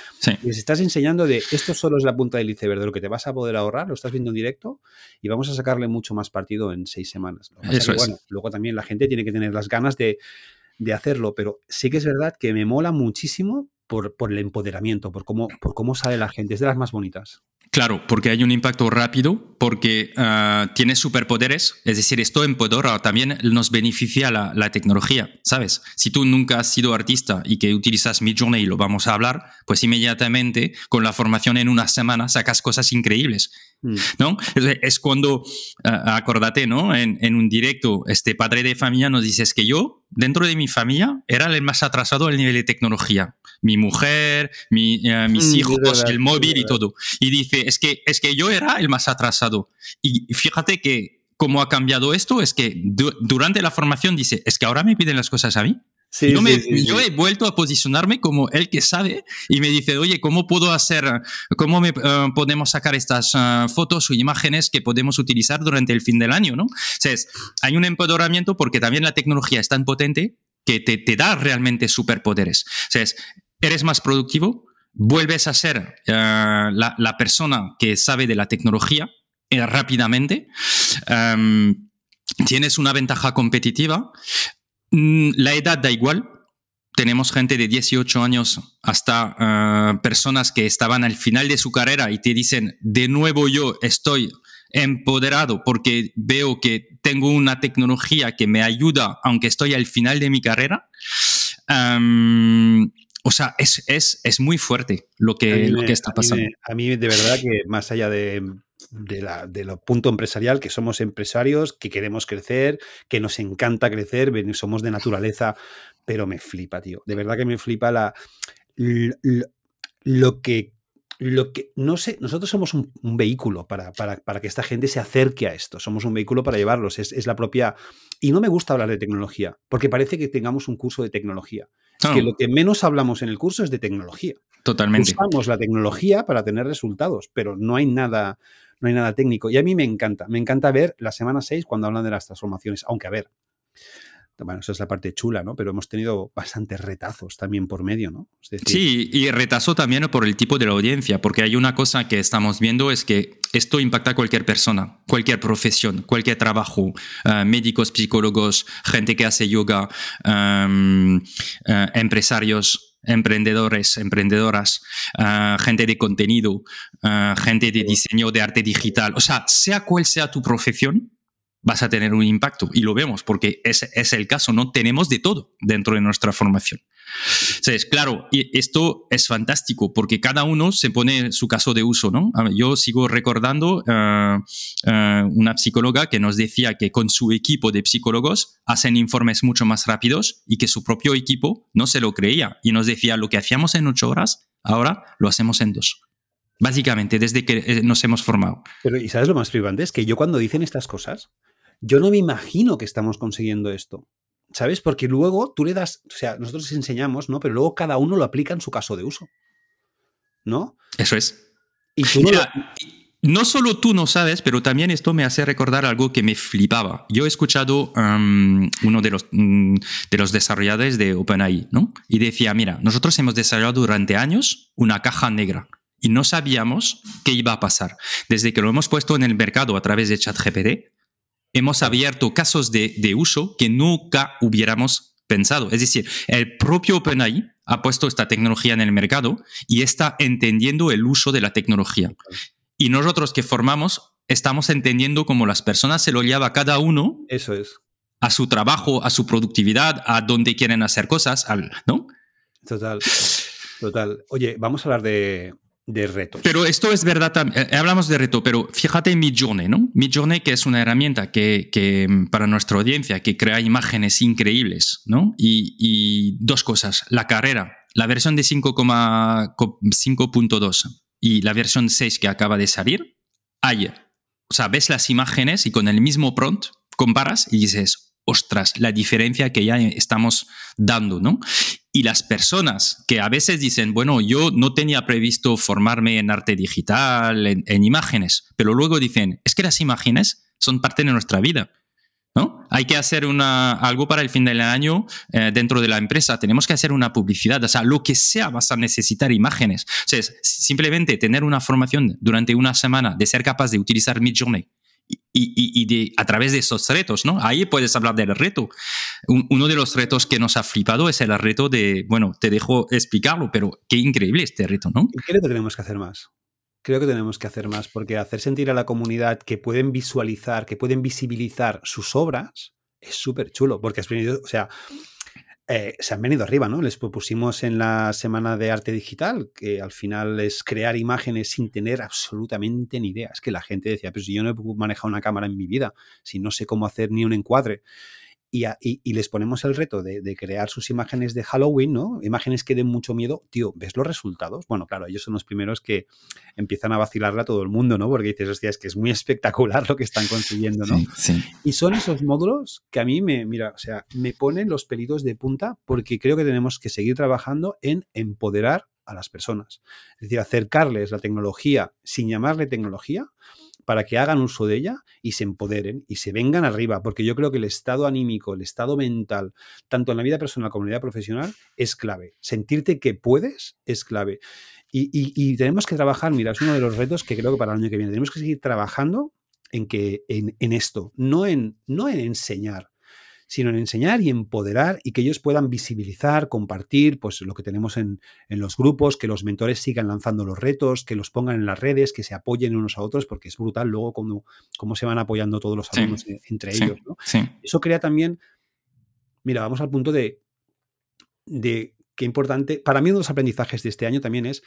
les estás enseñando de esto solo es la punta del iceberg, de lo que te vas a poder ahorrar, lo estás viendo en directo y vamos a sacarle mucho más partido en seis semanas. Eso Bueno, luego también la gente tiene que tener las ganas de, de hacerlo, pero sí que es verdad que me mola muchísimo por, el empoderamiento, por cómo, por cómo sale la gente. Es de las más bonitas. Claro, porque hay un impacto rápido, porque uh, tiene superpoderes, es decir, esto empodera, también nos beneficia la, la, tecnología, ¿sabes? Si tú nunca has sido artista y que utilizas Midjourney, lo vamos a hablar, pues inmediatamente con la formación en una semana sacas cosas increíbles. Mm. ¿No? Es cuando, uh, acordate, ¿no? En, en, un directo, este padre de familia nos dice, es que yo, dentro de mi familia, era el más atrasado al nivel de tecnología mi mujer, mi, eh, mis mm, hijos, el móvil y todo. Y dice, es que, es que yo era el más atrasado. Y fíjate que cómo ha cambiado esto, es que durante la formación dice, es que ahora me piden las cosas a mí. Sí, yo, me, yo he vuelto a posicionarme como el que sabe y me dice, oye, ¿cómo puedo hacer, cómo me, eh, podemos sacar estas eh, fotos o imágenes que podemos utilizar durante el fin del año? ¿no? Entonces, hay un empoderamiento porque también la tecnología es tan potente que te, te da realmente superpoderes. O sea, eres más productivo, vuelves a ser eh, la, persona que sabe de la tecnología eh, rápidamente, em, tienes una ventaja competitiva, mm, la edad da igual, tenemos gente de 18 años hasta eh, personas que estaban al final de su carrera y te dicen, de nuevo yo estoy empoderado porque veo que tengo una tecnología que me ayuda aunque estoy al final de mi carrera. Em, o sea, es, es, es, muy fuerte lo que, lo que está pasando. A mí, de verdad que más allá de, de, la, de, lo punto empresarial, que somos empresarios, que queremos crecer, que nos encanta crecer, somos de naturaleza, pero me flipa, tío. De verdad que me flipa la, lo que lo que, no sé, nosotros somos un, vehículo para, para, que esta gente se acerque a esto. Somos un vehículo para llevarlos. Es, la propia. Y no me gusta hablar de tecnología, porque parece que tengamos un curso de tecnología. Que lo que menos hablamos en el curso es de tecnología. Totalmente. Usamos la tecnología para tener resultados, pero no hay nada, no hay nada técnico. Y a mí me encanta. Me encanta ver la semana 6 cuando hablan de las transformaciones. Aunque, a ver, bueno, esa es la parte chula, ¿no? Pero hemos tenido bastantes retazos también por medio, ¿no? sí, y retazo también por el tipo de la audiencia, porque hay una cosa que estamos viendo es que esto impacta a cualquier persona, cualquier profesión, cualquier trabajo, eh, médicos, psicólogos, gente que hace yoga, em, eh, empresarios, emprendedores, emprendedoras, eh, gente de contenido, gente de diseño de arte digital, o sea, sea cual sea tu profesión, vas a tener un impacto. Y lo vemos porque ese es el caso, no tenemos de todo dentro de nuestra formación. Entonces, claro, y esto es fantástico porque cada uno se pone su caso de uso, ¿no? Yo sigo recordando uh, una psicóloga que nos decía que con su equipo de psicólogos hacen informes mucho más rápidos y que su propio equipo no se lo creía y nos decía lo que hacíamos en ocho horas, ahora lo hacemos en dos. Básicamente, desde que eh, nos hemos formado. Pero, ¿y sabes lo más flipante? Es que yo cuando dicen estas cosas, yo no me imagino que estamos consiguiendo esto. ¿Sabes? Porque luego tú le das, o sea, nosotros les enseñamos, ¿no? Pero luego cada uno lo aplica en su caso de uso. ¿No? Eso es. Y tú no, solo tú no sabes, pero también esto me hace recordar algo que me flipaba. Yo he escuchado um, uno de los, mm, de los desarrolladores de OpenAI, ¿no? Y decía, mira, nosotros hemos desarrollado durante años una caja negra y no sabíamos qué iba a pasar. Desde que lo hemos puesto en el mercado a través de ChatGPT, hemos abierto casos de, uso que nunca hubiéramos pensado. Es decir, el propio OpenAI ha puesto esta tecnología en el mercado y está entendiendo el uso de la tecnología. Y nosotros que formamos estamos entendiendo cómo las personas se lo lleva cada uno. Eso es. A su trabajo, a su productividad, a dónde quieren hacer cosas, ¿no? Total. Total. Oye, vamos a hablar de, de retos. Pero esto es verdad, eh, hablamos de reto, pero fíjate en Midjourney, ¿no? Midjourney que es una herramienta que, mm, para nuestra audiencia que crea imágenes increíbles, ¿no? Y, dos cosas, la carrera, la versión de 5.2 y la versión 6 que acaba de salir, hay, o sea, ves las imágenes y con el mismo prompt comparas y dices, ostras, la diferencia que ya estamos dando, ¿no? Y las personas que a veces dicen, bueno, yo no tenía previsto formarme en arte digital, en, imágenes, pero luego dicen, es que las imágenes son parte de nuestra vida. ¿No? Hay que hacer una, algo para el fin del año eh, dentro de la empresa, tenemos que hacer una publicidad, o sea, lo que sea vas a necesitar imágenes. O sea, simplemente tener una formación durante una semana de ser capaz de utilizar Midjourney y, de, a través de esos retos, ¿no? Ahí puedes hablar del reto. uno de los retos que nos ha flipado es el reto de, bueno, te dejo explicarlo, pero qué increíble este reto, ¿no? Creo que tenemos que hacer más. Creo que tenemos que hacer más, porque hacer sentir a la comunidad que pueden visualizar, que pueden visibilizar sus obras, es súper chulo, porque has venido, o sea, eh, se han venido arriba, ¿no? Les propusimos en la semana de arte digital, que al final es crear imágenes sin tener absolutamente ni idea. Es que la gente decía, si yo no he manejado una cámara en mi vida, si no sé cómo hacer ni un encuadre y, les ponemos el reto de, crear sus imágenes de Halloween, ¿no? Imágenes que den mucho miedo. Tío, ¿ves los resultados? Bueno, claro, ellos son los primeros que empiezan a vacilarle a todo el mundo, ¿no? Porque dices, hostia, es que es muy espectacular lo que están consiguiendo, ¿no? Sí, Y son esos módulos que a mí me, mira, o sea, me ponen los pelitos de punta porque creo que tenemos que seguir trabajando en empoderar a las personas. Es decir, acercarles la tecnología sin llamarle tecnología, para que hagan uso de ella y se empoderen y se vengan arriba, porque yo creo que el estado anímico, el estado mental, tanto en la vida personal como en la vida profesional, es clave. Sentirte que puedes es clave. Y, tenemos que trabajar, mira, es uno de los retos que creo que para el año que viene, tenemos que seguir trabajando en, que, en, esto, no en, no en enseñar, sino en enseñar y empoderar y que ellos puedan visibilizar, compartir pues, lo que tenemos en, los grupos, que los mentores sigan lanzando los retos, que los pongan en las redes, que se apoyen unos a otros, porque es brutal luego cómo, cómo se van apoyando todos los alumnos entre ellos. Eso crea también, mira, vamos al punto de, de qué importante, para mí uno de los aprendizajes de este año también es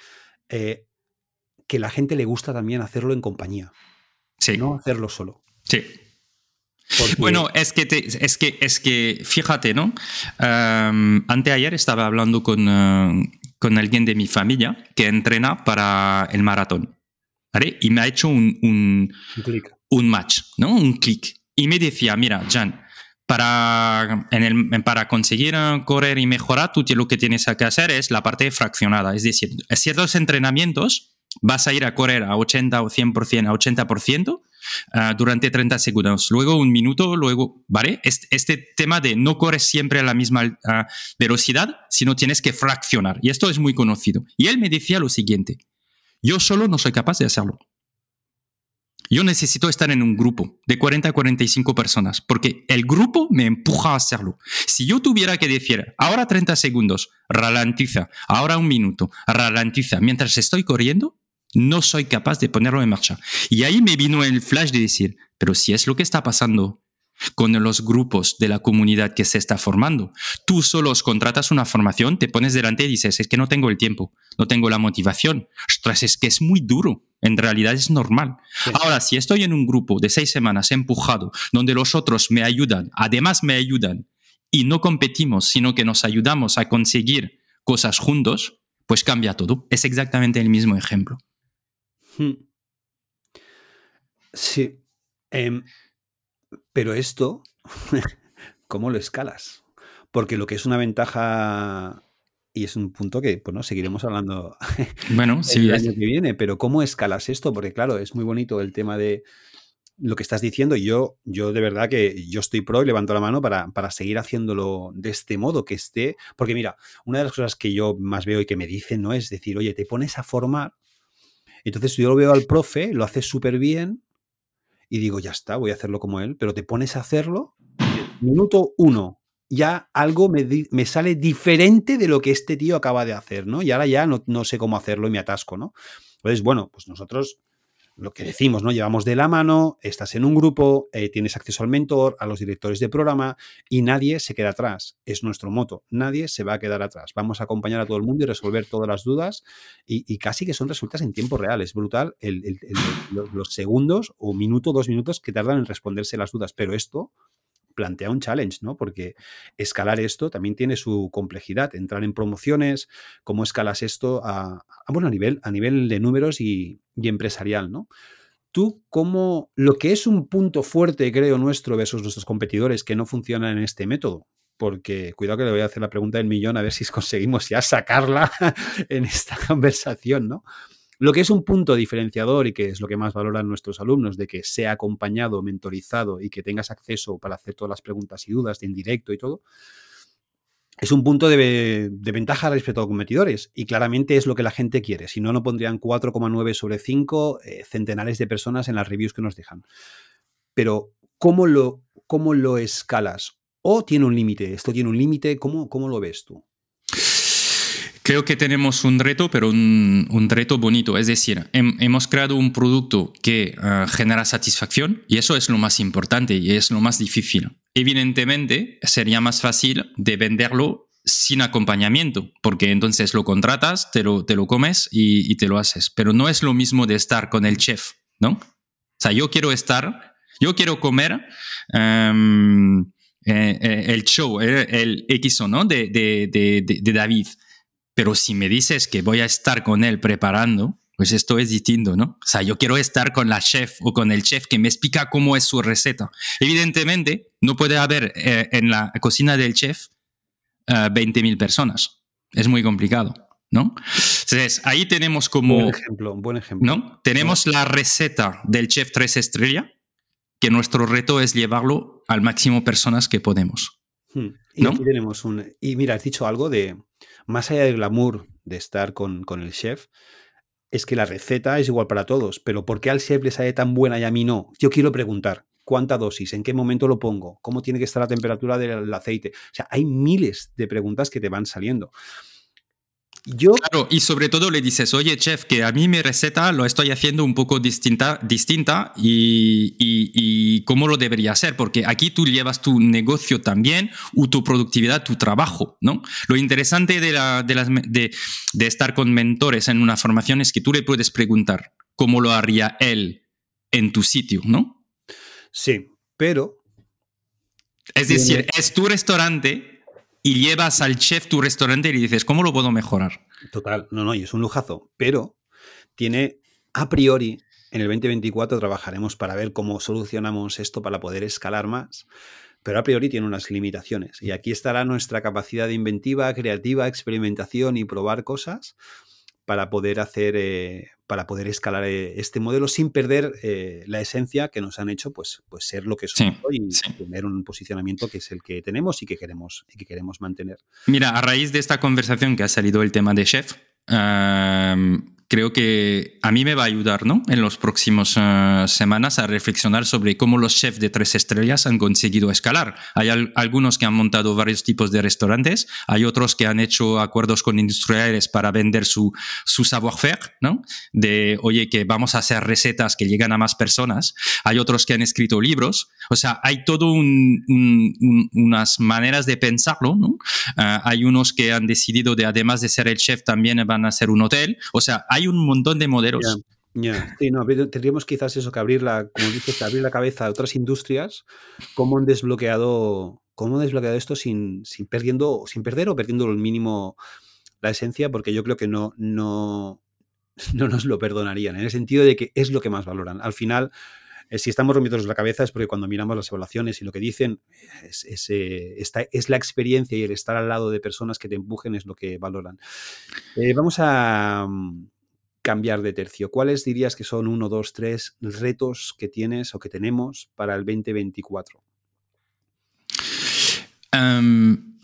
eh, que la gente le gusta también hacerlo en compañía. Sí. No hacerlo solo. Sí. Bueno, es que, es, que, es que, fíjate, ¿no? Um, anteayer estaba hablando con, eh, con alguien de mi familia que entrena para el maratón. ¿vale? Y me ha hecho un, un, un, match, ¿no? Un clic. Y me decía, mira, Jan, para, en el, para conseguir correr y mejorar, tú lo que tienes que hacer es la parte fraccionada. Es decir, ciertos entrenamientos vas a ir a correr a 80 o 100%, a 80% ah, durante 30 segundos, luego un minuto, luego, ¿vale? Este, tema de no corres siempre a la misma ah, velocidad, sino tienes que fraccionar. Y esto es muy conocido. Y él me decía lo siguiente, yo solo no soy capaz de hacerlo. Yo necesito estar en un grupo de 40 a 45 personas, porque el grupo me empuja a hacerlo. Si yo tuviera que decir, ahora 30 segundos, ralentiza, ahora un minuto, ralentiza, mientras estoy corriendo, no soy capaz de ponerlo en marcha. Y ahí me vino el flash de decir, pero si es lo que está pasando con los grupos de la comunidad que se está formando. Tú solo contratas una formación, te pones delante y dices, es que no tengo el tiempo, no tengo la motivación. Ostras, es que es muy duro. En realidad es normal. Ahora, si estoy en un grupo de seis semanas empujado, donde los otros me ayudan, además me ayudan, y no competimos, sino que nos ayudamos a conseguir cosas juntos, pues cambia todo. Es exactamente el mismo ejemplo. Hmm. Sí. Em, pero esto, ¿cómo lo escalas? Porque lo que es una ventaja, y es un punto que, bueno, seguiremos hablando bueno, el año que viene, pero ¿cómo escalas esto? Porque claro, es muy bonito el tema de lo que estás diciendo y yo, yo de verdad que yo estoy pro y levanto la mano para, para seguir haciéndolo de este modo, que esté, porque mira, una de las cosas que yo más veo y que me dicen, ¿no? Es decir, oye, te pones a formar entonces yo lo veo al profe, lo hace súper bien y digo, ya está, voy a hacerlo como él, pero te pones a hacerlo, minuto uno, ya algo me, sale diferente de lo que este tío acaba de hacer, ¿no? Y ahora ya no, no sé cómo hacerlo y me atasco, ¿no? Entonces, bueno, pues nosotros lo que decimos, ¿no? Llevamos de la mano, estás en un grupo, eh, tienes acceso al mentor, a los directores de programa y nadie se queda atrás. Es nuestro moto, nadie se va a quedar atrás. Vamos a acompañar a todo el mundo y resolver todas las dudas y, casi que son resultados en tiempo real. Es brutal los segundos o minuto, dos minutos que tardan en responderse las dudas, pero esto plantea un challenge, ¿no? Porque escalar esto también tiene su complejidad. Entrar en promociones, cómo escalas esto a, bueno, a nivel, a nivel de números y, empresarial, ¿no? Tú, como lo que es un punto fuerte, creo, nuestro versus nuestros competidores que no funcionan en este método, porque cuidado que le voy a hacer la pregunta del millón a ver si conseguimos ya sacarla en esta conversación, ¿no? Lo que es un punto diferenciador y que es lo que más valoran nuestros alumnos, de que sea acompañado, mentorizado y que tengas acceso para hacer todas las preguntas y dudas en directo y todo, es un punto de, ventaja respecto a competidores y claramente es lo que la gente quiere. Si no, no pondrían 4,9 sobre 5 eh, centenares de personas en las reviews que nos dejan. Pero, ¿cómo lo, cómo lo escalas? ¿O tiene un límite? ¿Esto tiene un límite? ¿Cómo, ¿Cómo lo ves tú? Creo que tenemos un reto, pero un, un reto bonito. Es decir, hemos creado un producto que eh, genera satisfacción y eso es lo más importante y es lo más difícil. Evidentemente, sería más fácil de venderlo sin acompañamiento, porque entonces lo contratas, te lo, te lo comes y, te lo haces. Pero no es lo mismo de estar con el chef, ¿no? O sea, yo quiero estar, yo quiero comer. Em, eh, eh, el show, el, el X, ¿no? De, de, de, de David pero si me dices que voy a estar con él preparando, pues esto es distinto, ¿no? O sea, yo quiero estar con la chef o con el chef que me explica cómo es su receta. Evidentemente, no puede haber eh, en la cocina del chef eh, 20.000 personas. Es muy complicado, ¿no? Entonces, ahí tenemos como... Buen ejemplo, buen ejemplo. ¿no? Tenemos la receta del chef tres estrellas, que nuestro reto es llevarlo al máximo personas que podemos. Hmm. Y aquí tenemos un... Y mira, has dicho algo de más allá del glamour de estar con, el chef, es que la receta es igual para todos, pero ¿por qué al chef le sale tan buena y a mí no? Yo quiero preguntar. cuánta dosis, en qué momento lo pongo, cómo tiene que estar la temperatura del aceite. O sea, hay miles de preguntas que te van saliendo. Yo... Claro, y sobre todo le dices, oye, chef, que a mí mi receta lo estoy haciendo un poco distinta, distinta y, y, cómo lo debería hacer, porque aquí tú llevas tu negocio también, o tu productividad, tu trabajo, ¿no? Lo interesante de, la, de, las, de, de estar con mentores en una formación es que tú le puedes preguntar cómo lo haría él en tu sitio, ¿no? Sí, pero... Es decir, es tu restaurante y llevas al chef tu restaurante y dices, ¿cómo lo puedo mejorar? Total, no, no, y es un lujazo, pero tiene a priori, en el 2024 trabajaremos para ver cómo solucionamos esto para poder escalar más, pero a priori tiene unas limitaciones. Y aquí estará nuestra capacidad de inventiva, creativa, experimentación y probar cosas para poder hacer, eh, para poder escalar eh, este modelo sin perder eh, la esencia que nos han hecho pues, pues ser lo que somos y tener un posicionamiento que es el que tenemos y que queremos, y que queremos mantener. Mira, a raíz de esta conversación que ha salido el tema de chef, creo que a mí me va a ayudar ¿no? en los próximos uh, semanas a reflexionar sobre cómo los chefs de tres estrellas han conseguido escalar. Hay algunos que han montado varios tipos de restaurantes, hay otros que han hecho acuerdos con industriales para vender su, su savoir-faire, ¿no? de, oye, que vamos a hacer recetas que llegan a más personas. Hay otros que han escrito libros. O sea, hay todo un, unas maneras de pensarlo. ¿no? Uh, hay unos que han decidido de, además de ser el chef, también van a ser un hotel. O sea, hay un montón de modelos. Sí, no, tendríamos quizás eso que abrir la, como dices, abrir la cabeza a otras industrias, cómo han desbloqueado, cómo han desbloqueado esto sin, sin perdiendo, sin perder o perdiendo el mínimo la esencia, porque yo creo que no, no, no nos lo perdonarían, en el sentido de que es lo que más valoran. Al final, eh, si estamos rompiendo la cabeza es porque cuando miramos las evaluaciones y lo que dicen, es, eh, es la experiencia y el estar al lado de personas que te empujen es lo que valoran. Eh, vamos a, mm, cambiar de tercio. ¿Cuáles dirías que son uno, dos, tres retos que tienes o que tenemos para el 2024? Em,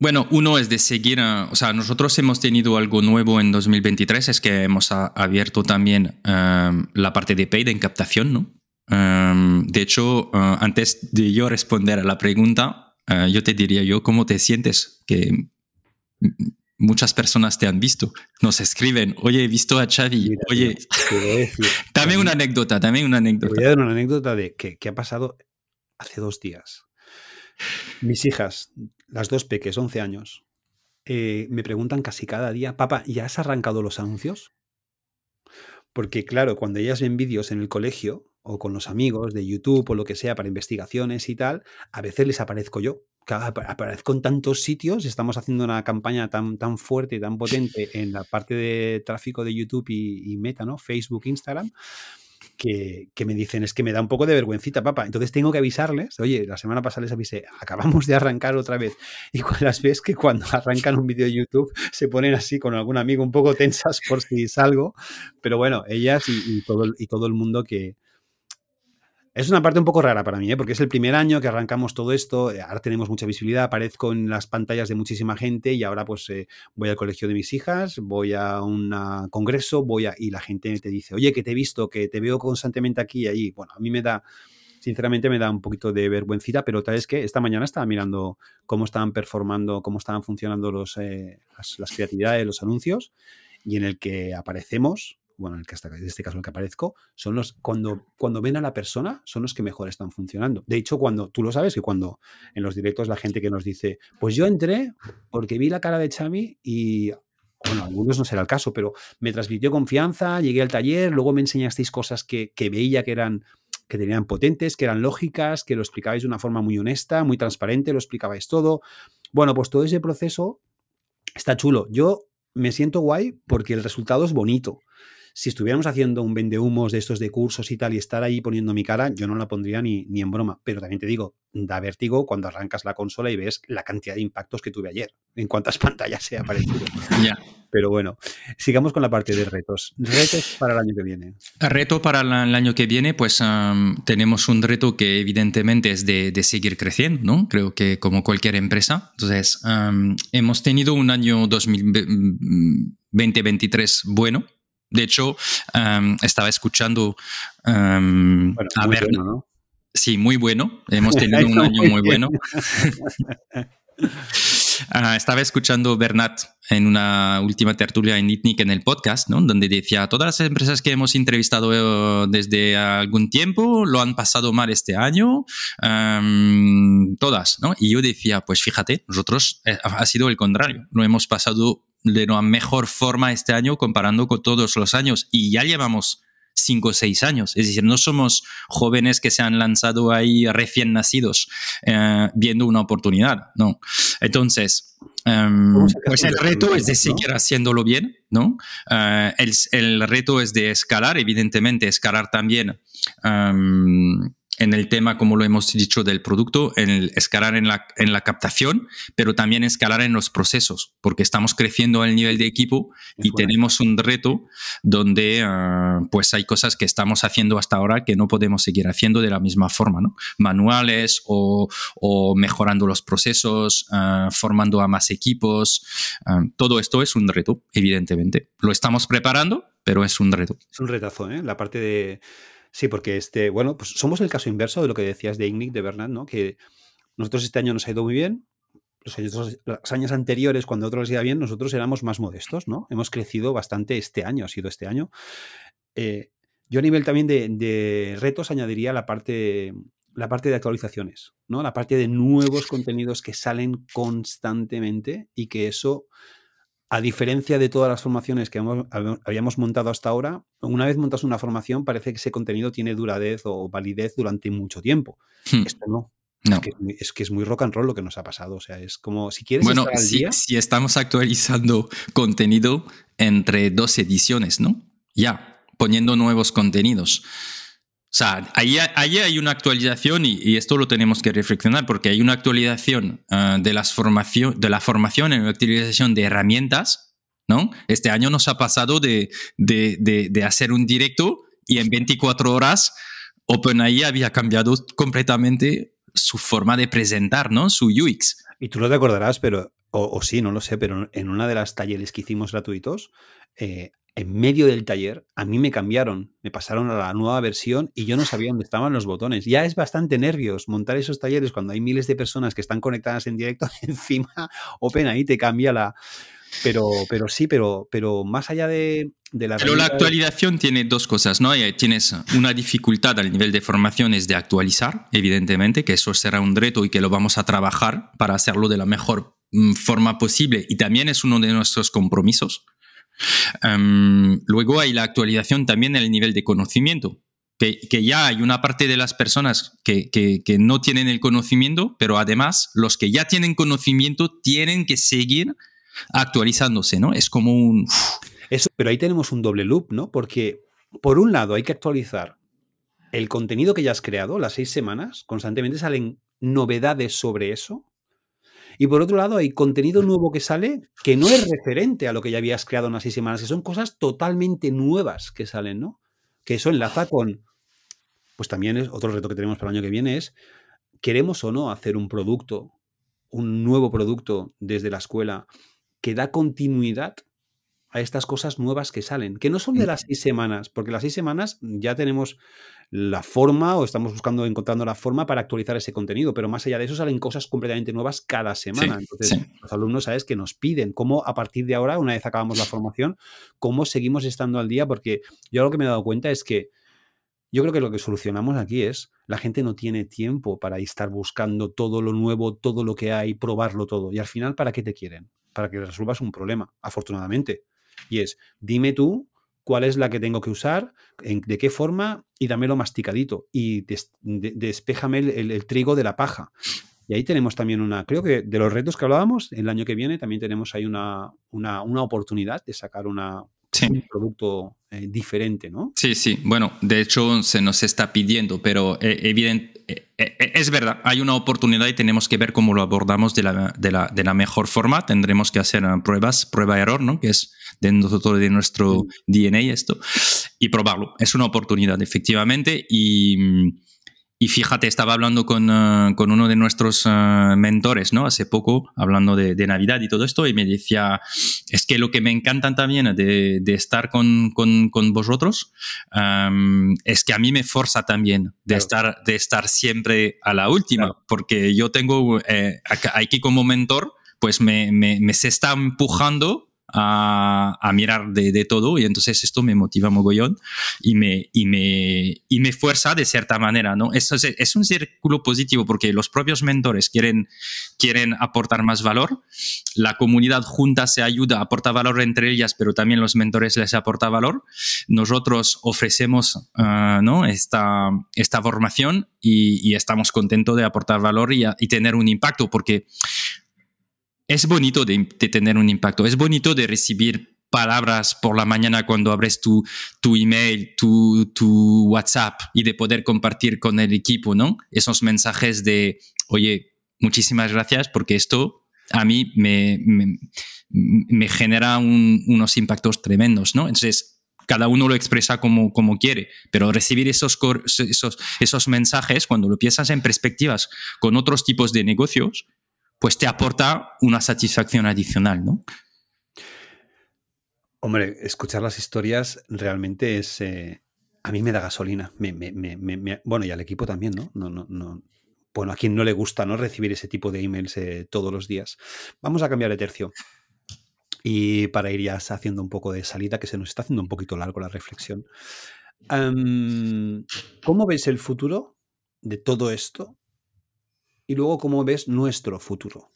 bueno, uno es de seguir, o sea, nosotros hemos tenido algo nuevo en 2023, es que hemos abierto también em, la parte de paid en captación, ¿no? Em, de hecho, eh, antes de yo responder a la pregunta, eh, yo te diría yo, ¿cómo te sientes? Que muchas personas te han visto, nos escriben, oye, he visto a Xavi, oye, también una anécdota, también una anécdota. voy a dar una anécdota de que, ha pasado hace dos días. Mis hijas, las dos peques, 11 años, eh, me preguntan casi cada día, papá, ¿ya has arrancado los anuncios? Porque claro, cuando ellas ven vídeos en el colegio o con los amigos de YouTube o lo que sea para investigaciones y tal, a veces les aparezco yo aparezco en tantos sitios, estamos haciendo una campaña tan, tan fuerte y tan potente en la parte de tráfico de YouTube y, Meta, ¿no? Facebook, Instagram, que, me dicen, es que me da un poco de vergüencita, papá. Entonces tengo que avisarles, oye, la semana pasada les avisé, acabamos de arrancar otra vez. Y las ves que cuando arrancan un vídeo de YouTube se ponen así con algún amigo un poco tensas por si salgo. Pero bueno, ellas y, todo, y todo el mundo que, es una parte un poco rara para mí, ¿eh? porque es el primer año que arrancamos todo esto, eh, ahora tenemos mucha visibilidad, aparezco en las pantallas de muchísima gente y ahora pues eh, voy al colegio de mis hijas, voy a un congreso, voy a, y la gente te dice, oye, que te he visto, que te veo constantemente aquí y allí. Bueno, a mí me da, sinceramente me da un poquito de vergüencita, pero tal vez que esta mañana estaba mirando cómo estaban performando, cómo estaban funcionando los, las, las creatividades, los anuncios, y en el que aparecemos, bueno, en, el en este caso el que aparezco, son los, cuando, cuando ven a la persona, son los que mejor están funcionando. De hecho, cuando, tú lo sabes, que cuando en los directos la gente que nos dice, pues yo entré porque vi la cara de Xavi y, bueno, algunos no será el caso, pero me transmitió confianza, llegué al taller, luego me enseñasteis cosas que, que veía que eran que tenían potentes, que eran lógicas, que lo explicabais de una forma muy honesta, muy transparente, lo explicabais todo. Bueno, pues todo ese proceso está chulo. Yo me siento guay porque el resultado es bonito si estuviéramos haciendo un vendehumos de estos de cursos y tal y estar ahí poniendo mi cara, yo no la pondría ni, ni en broma. Pero también te digo, da vértigo cuando arrancas la consola y ves la cantidad de impactos que tuve ayer, en cuántas pantallas se ha aparecido. Ya. Pero bueno, sigamos con la parte de retos. Retos para el año que viene. Reto para el año que viene, pues tenemos un reto que evidentemente es de, de, seguir creciendo, ¿no? Creo que como cualquier empresa. Entonces, hemos tenido un año 2023 bueno, De hecho, em, estaba escuchando em, a ver, ¿no? Sí, muy bueno. Hemos tenido un año muy bueno. Ah, estaba escuchando Bernat en una última tertulia en ITNIC en el podcast, ¿no? donde decía, todas las empresas que hemos entrevistado eh, desde algún tiempo lo han pasado mal este año, todas, ¿no? Y yo decía, pues fíjate, nosotros eh, ha sido el contrario, lo hemos pasado de una mejor forma este año comparando con todos los años y ya llevamos cinco o seis años. Es decir, no somos jóvenes que se han lanzado ahí recién nacidos eh, viendo una oportunidad, no. Entonces, em, pues el reto es de seguir haciéndolo bien, ¿no? Eh, el, el, reto es de escalar, evidentemente, escalar también. Em, en el tema, como lo hemos dicho, del producto, en el escalar en la, en la captación, pero también escalar en los procesos, porque estamos creciendo al nivel de equipo y tenemos un reto donde ah, pues hay cosas que estamos haciendo hasta ahora que no podemos seguir haciendo de la misma forma, ¿no? Manuales o, o mejorando los procesos, ah, formando a más equipos. Ah, todo esto es un reto, evidentemente. Lo estamos preparando, pero es un reto. Es un retazo, ¿eh? La parte de Sí, porque este, bueno, pues somos el caso inverso de lo que decías de Ignic, de Bernard, ¿no? Que nosotros este año nos ha ido muy bien. Los años, los años anteriores, cuando otros les iba bien, nosotros éramos más modestos, ¿no? Hemos crecido bastante este año, ha sido este año. Eh, yo a nivel también de, de, retos añadiría la parte, la parte de actualizaciones, ¿no? La parte de nuevos contenidos que salen constantemente y que eso a diferencia de todas las formaciones que habíamos montado hasta ahora, una vez montas una formación parece que ese contenido tiene duradez o validez durante mucho tiempo. Hmm. Esto no. Es, que, es, muy rock and roll lo que nos ha pasado. O sea, es como si quieres. Bueno, si, estamos actualizando contenido entre dos ediciones, ¿no? Ya, poniendo nuevos contenidos. O sea, ahí, hay una actualización y, esto lo tenemos que reflexionar porque hay una actualización ah, de, las formación, de la formación en la utilización de herramientas, ¿no? Este año nos ha pasado de, de, hacer un directo y en 24 horas OpenAI había cambiado completamente su forma de presentar, ¿no? Su UX. Y tú no te acordarás, pero, o, sí, no lo sé, pero en una de las talleres que hicimos gratuitos, eh, en medio del taller, a mí me cambiaron, me pasaron a la nueva versión y yo no sabía dónde estaban los botones. Ya es bastante nervios montar esos talleres cuando hay miles de personas que están conectadas en directo, encima OpenAI te cambia la... Pero, pero sí, pero, pero más allá de, la... Pero la actualización tiene dos cosas, ¿no? Eh, tienes una dificultad al nivel de formaciones de actualizar, evidentemente, que eso será un reto y que lo vamos a trabajar para hacerlo de la mejor mm, forma posible y también es uno de nuestros compromisos Em, luego hay la actualización también en el nivel de conocimiento, que, que ya hay una parte de las personas que, que, que, no tienen el conocimiento, pero además los que ya tienen conocimiento tienen que seguir actualizándose, ¿no? Es como un... Eso, pero ahí tenemos un doble loop, ¿no? Porque por un lado hay que actualizar el contenido que ya has creado, las seis semanas, constantemente salen novedades sobre eso, y por otro lado, hay contenido nuevo que sale que no es referente a lo que ya habías creado en las seis semanas, que son cosas totalmente nuevas que salen, ¿no? Que eso enlaza con, pues también es otro reto que tenemos para el año que viene es, ¿queremos o no hacer un producto, un nuevo producto desde la escuela que da continuidad a estas cosas nuevas que salen, que no son de las seis semanas, porque las seis semanas ya tenemos la forma o estamos buscando, encontrando la forma para actualizar ese contenido, pero más allá de eso salen cosas completamente nuevas cada semana. Entonces, los alumnos, ¿sabes? Que nos piden cómo a partir de ahora, una vez acabamos la formación, cómo seguimos estando al día, porque yo lo que me he dado cuenta es que yo creo que lo que solucionamos aquí es la gente no tiene tiempo para estar buscando todo lo nuevo, todo lo que hay, probarlo todo. Y al final, ¿para qué te quieren? Para que resuelvas un problema, afortunadamente. Y es, dime tú cuál es la que tengo que usar, de qué forma y dámelo masticadito y despéjame el, trigo de la paja. Y ahí tenemos también una, creo que de los retos que hablábamos, el año que viene también tenemos ahí una, una, una oportunidad de sacar una, un producto eh, diferente, ¿no? Sí, sí. Bueno, de hecho se nos está pidiendo, pero eh, evidente, eh, es verdad, hay una oportunidad y tenemos que ver cómo lo abordamos de la, de la, de la mejor forma. Tendremos que hacer pruebas, prueba-error, ¿no? Que es de nosotros, de nuestro DNA esto, y probarlo. Es una oportunidad, efectivamente, y, y fíjate, estaba hablando con, eh, con uno de nuestros eh, mentores, ¿no? Hace poco, hablando de, de, Navidad y todo esto, y me decía, es que lo que me encanta también de, de estar con, con, con vosotros um, es que a mí me forza también de, claro. estar, de estar siempre a la última, claro. porque yo tengo, eh, aquí como mentor, pues me, me, me se está empujando a, a mirar de, de, todo y entonces esto me motiva mogollón y me, y me, y me fuerza de cierta manera, ¿no? Es, es, un círculo positivo porque los propios mentores quieren, quieren aportar más valor, la comunidad junta se ayuda, aporta valor entre ellas, pero también los mentores les aporta valor. Nosotros ofrecemos uh, ¿no? esta, esta formación y, y, estamos contentos de aportar valor y, a, y tener un impacto porque es bonito de, tener un impacto, es bonito de recibir palabras por la mañana cuando abres tu, tu email, tu, tu, WhatsApp y de poder compartir con el equipo, ¿no? Esos mensajes de, oye, muchísimas gracias porque esto a mí me, me, genera un, unos impactos tremendos, ¿no? Entonces, cada uno lo expresa como, como quiere, pero recibir esos, esos, esos mensajes, cuando lo piensas en perspectivas con otros tipos de negocios, pues te aporta una satisfacción adicional, ¿no? Hombre, escuchar las historias realmente es... Eh, a mí me da gasolina. Me, bueno, y al equipo también, ¿no? No, no, no. Bueno, a quien no le gusta ¿no? recibir ese tipo de emails eh, todos los días. Vamos a cambiar de tercio. Y para ir ya haciendo un poco de salida, que se nos está haciendo un poquito largo la reflexión. ¿Cómo veis el futuro de todo esto y luego cómo ves nuestro futuro.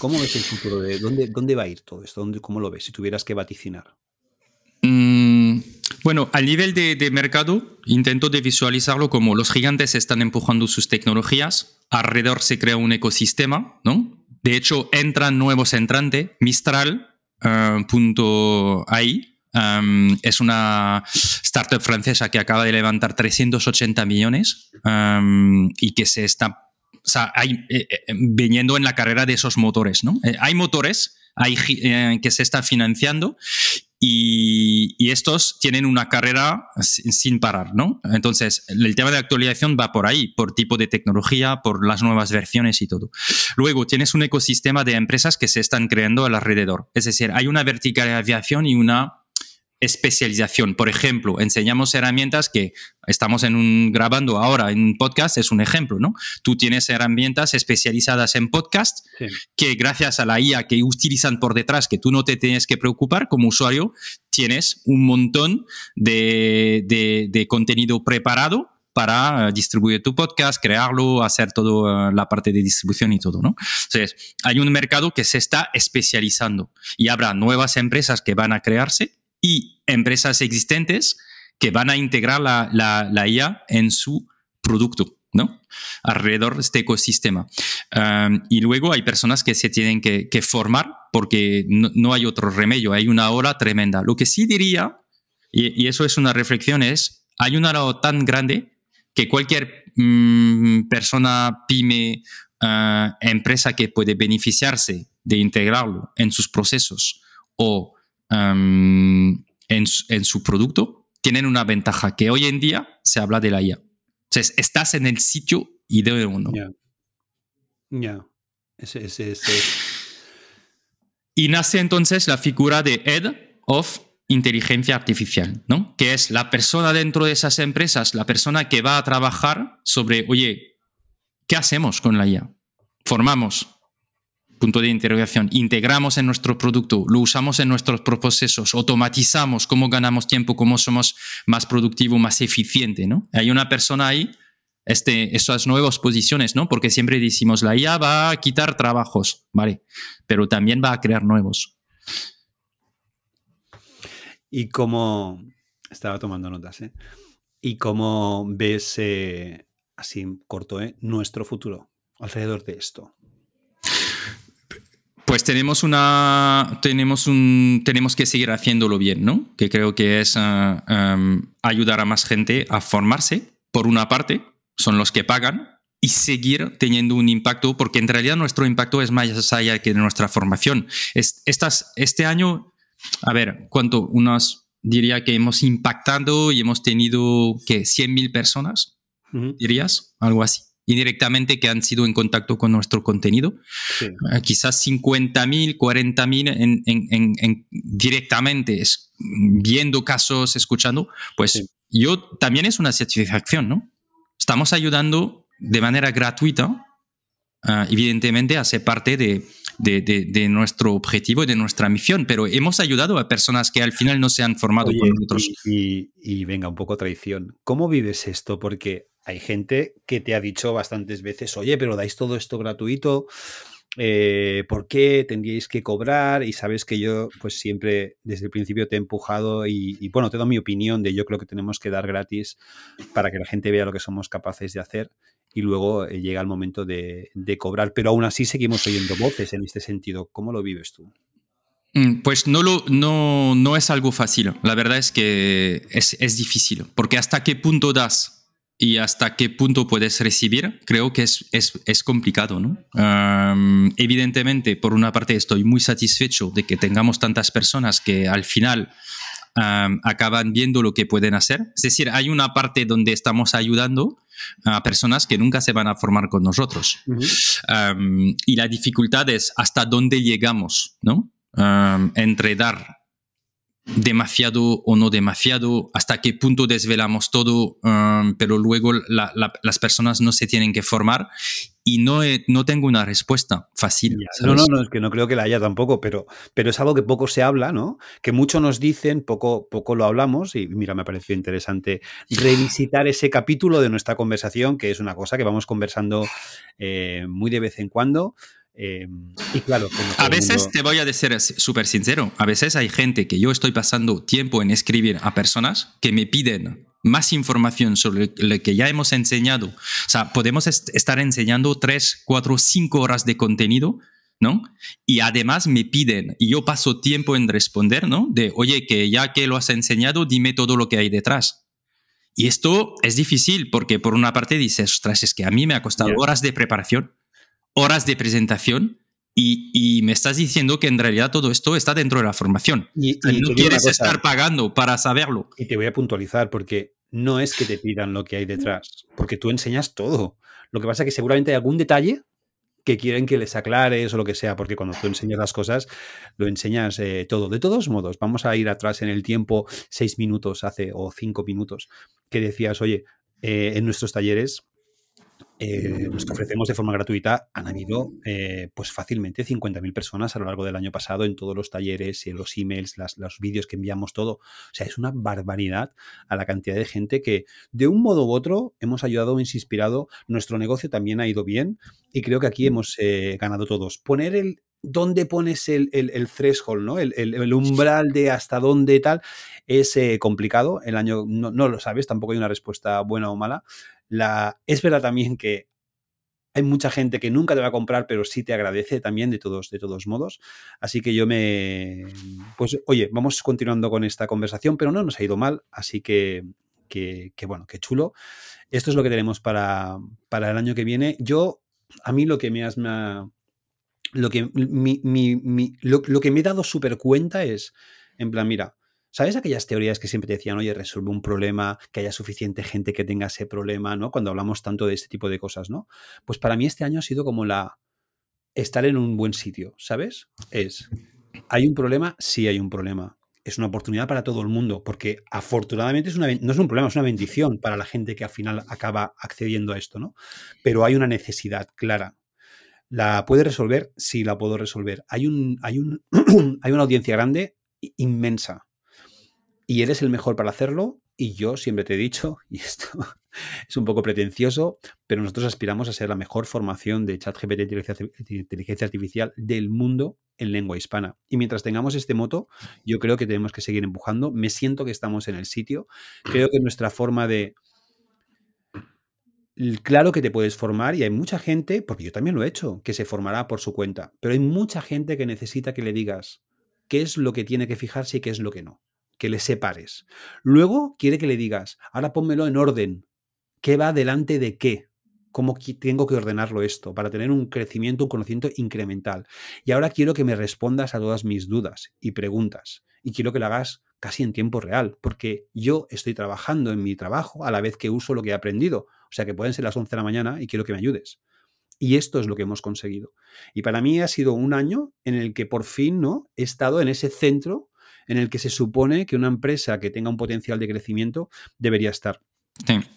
¿Cómo ves el futuro? De dónde, ¿Dónde va a ir todo esto? ¿Dónde, ¿Cómo lo ves si tuvieras que vaticinar? Mm, bueno, a nivel de, mercado, intento de visualizarlo como los gigantes están empujando sus tecnologías, alrededor se crea un ecosistema, ¿no? De hecho, entran nuevos entrantes, Mistral, uh, ahí, Es una startup francesa que acaba de levantar 380 millones y que se está o sea, hay, eh, eh, viniendo en la carrera de esos motores, ¿no? Eh, hay motores hay, que se están financiando y, y, estos tienen una carrera sin, sin, parar, ¿no? Entonces, el tema de actualización va por ahí, por tipo de tecnología, por las nuevas versiones y todo. Luego, tienes un ecosistema de empresas que se están creando alrededor. Es decir, hay una verticalización y una especialización. Por ejemplo, enseñamos herramientas que estamos en un, grabando ahora en un podcast, es un ejemplo, ¿no? Tú tienes herramientas especializadas en podcast sí. que gracias a la IA que utilizan por detrás, que tú no te tienes que preocupar como usuario, tienes un montón de, de, de contenido preparado para distribuir tu podcast, crearlo, hacer toda la parte de distribución y todo, ¿no? Entonces, hay un mercado que se está especializando y habrá nuevas empresas que van a crearse y empresas existentes que van a integrar la, la, IA en su producto. ¿no? alrededor de este ecosistema. Y luego hay personas que se tienen que, formar porque no, no, hay otro remedio, hay una ola tremenda. Lo que sí diría, y, eso es una reflexión, es, hay una ola tan grande que cualquier mmm, persona, pyme, uh, empresa que puede beneficiarse de integrarlo en sus procesos o um, en, en, su producto, tienen una ventaja que hoy en día se habla de la IA. Entonces, estás en el sitio idóneo. ¿no? Ya. Yeah. Yeah. Ese, ese, ese. Y nace entonces la figura de Head of Inteligencia Artificial, ¿no? Que es la persona dentro de esas empresas, la persona que va a trabajar sobre, oye, ¿qué hacemos con la IA? Formamos, punto de interrogación, integramos en nuestro producto, lo usamos en nuestros procesos, automatizamos cómo ganamos tiempo, cómo somos más productivos, más eficientes, ¿no? Hay una persona ahí, este, esas nuevas posiciones, ¿no? Porque siempre decimos, la IA va a quitar trabajos, ¿vale? Pero también va a crear nuevos. Y cómo, estaba tomando notas, ¿eh? Y cómo ves, eh, así corto, ¿eh? Nuestro futuro alrededor de esto. Pues tenemos una, tenemos un, tenemos que seguir haciéndolo bien, ¿no? Que creo que es uh, um, ayudar a más gente a formarse, por una parte, son los que pagan, y seguir teniendo un impacto, porque en realidad nuestro impacto es más allá que de nuestra formación. Es, estas, este año, a ver, ¿cuánto? Unas, diría que hemos impactado y hemos tenido, que 100.000 personas dirías, algo así indirectamente que han sido en contacto con nuestro contenido. Eh, quizás 50.000, 40.000 en, en, en, directamente, es, viendo casos, escuchando, pues yo también es una satisfacción, ¿no? Estamos ayudando de manera gratuita, ah, evidentemente, a ser parte de, de, de, nuestro objetivo y de nuestra misión, pero hemos ayudado a personas que al final no se han formado con nosotros. Y, y, venga, un poco traición. ¿Cómo vives esto? Porque hay gente que te ha dicho bastantes veces, oye, pero dais todo esto gratuito, eh, ¿por qué tendríais que cobrar? Y sabes que yo, pues siempre desde el principio te he empujado y, bueno, te doy mi opinión de yo creo que tenemos que dar gratis para que la gente vea lo que somos capaces de hacer y luego eh, llega el momento de, cobrar. Pero aún así seguimos oyendo voces en este sentido. ¿Cómo lo vives tú? Mm, pues no, lo, no, no es algo fácil. La verdad es que es, es difícil, porque hasta qué punto das y hasta qué punto puedes recibir, creo que es, es, es complicado. ¿no? evidentemente, por una parte, estoy muy satisfecho de que tengamos tantas personas que al final acaban viendo lo que pueden hacer. Es decir, hay una parte donde estamos ayudando a personas que nunca se van a formar con nosotros. y la dificultad es hasta dónde llegamos, ¿no? entre dar demasiado o no demasiado, hasta qué punto desvelamos todo, um, pero luego las personas no se tienen que formar y no, no tengo una respuesta fácil. No, no, no, es que no creo que la haya tampoco, pero, pero es algo que poco se habla, ¿no? Que mucho nos dicen, poco, poco lo hablamos y mira, me pareció interesante revisitar ese capítulo de nuestra conversación, que es una cosa que vamos conversando eh, muy de vez en cuando. Em, y claro, a veces te voy a decir súper sincero, a veces hay gente que yo estoy pasando tiempo en escribir a personas que me piden más información sobre lo que ya hemos enseñado. O sea, podemos estar enseñando tres, cuatro, cinco horas de contenido, ¿no? Y además me piden, y yo paso tiempo en responder, ¿no? De, oye, que ya que lo has enseñado, dime todo lo que hay detrás. Y esto es difícil porque por una parte dices, ostras, es que a mí me ha costado horas de preparación horas de presentación y, me estás diciendo que en realidad todo esto está dentro de la formación. Y, no quieres estar pagando para saberlo. Y te voy a puntualizar porque no es que te pidan lo que hay detrás, porque tú enseñas todo. Lo que pasa es que seguramente hay algún detalle que quieren que les aclares o lo que sea, porque cuando tú enseñas las cosas, lo enseñas eh, todo. De todos modos, vamos a ir atrás en el tiempo, seis minutos hace o cinco minutos, que decías, oye, eh, en nuestros talleres eh, los que ofrecemos de forma gratuita, han habido eh, pues fácilmente 50.000 personas a lo largo del año pasado en todos los talleres, en los emails, los vídeos que enviamos, todo. O sea, es una barbaridad a la cantidad de gente que de un modo u otro hemos ayudado, hemos inspirado. Nuestro negocio también ha ido bien y creo que aquí hemos eh, ganado todos. Poner el, dónde pones el, el, threshold, ¿no? El, el, umbral de hasta dónde tal, es eh, complicado. El año no, no, lo sabes, tampoco hay una respuesta buena o mala. La, es verdad también que hay mucha gente que nunca te va a comprar, pero sí te agradece también de todos, de todos modos. Así que yo me. Pues, oye, vamos continuando con esta conversación, pero no nos ha ido mal. Así que, que, bueno, qué chulo. Esto es lo que tenemos para, para el año que viene. Yo, a mí lo que me has, lo que, lo, que me he dado súper cuenta es, en plan, mira, ¿sabes aquellas teorías que siempre te decían, oye, resuelve un problema, que haya suficiente gente que tenga ese problema, ¿no? Cuando hablamos tanto de este tipo de cosas, ¿no? Pues para mí este año ha sido como la estar en un buen sitio, ¿sabes? Es, ¿hay un problema? Sí hay un problema. Es una oportunidad para todo el mundo, porque afortunadamente es una, no es un problema, es una bendición para la gente que al final acaba accediendo a esto, ¿no? Pero hay una necesidad clara ¿La puede resolver? Sí, la puedo resolver. Hay, un, hay, un, hay una audiencia grande, inmensa. Y eres el mejor para hacerlo. Y yo siempre te he dicho, y esto es un poco pretencioso, pero nosotros aspiramos a ser la mejor formación de ChatGPT e inteligencia artificial del mundo en lengua hispana. Y mientras tengamos este moto, yo creo que tenemos que seguir empujando. Me siento que estamos en el sitio. Creo que nuestra forma de Claro que te puedes formar y hay mucha gente, porque yo también lo he hecho, que se formará por su cuenta, pero hay mucha gente que necesita que le digas qué es lo que tiene que fijarse y qué es lo que no, que le separes. Luego quiere que le digas, ahora pónmelo en orden, qué va delante de qué, cómo tengo que ordenarlo esto para tener un crecimiento, un conocimiento incremental. Y ahora quiero que me respondas a todas mis dudas y preguntas y quiero que lo hagas casi en tiempo real, porque yo estoy trabajando en mi trabajo a la vez que uso lo que he aprendido O sea, que pueden ser las 11 de la mañana y quiero que me ayudes. Y esto es lo que hemos conseguido. Y para mí ha sido un año en el que por fin ¿no? he estado en ese centro en el que se supone que una empresa que tenga un potencial de crecimiento debería estar.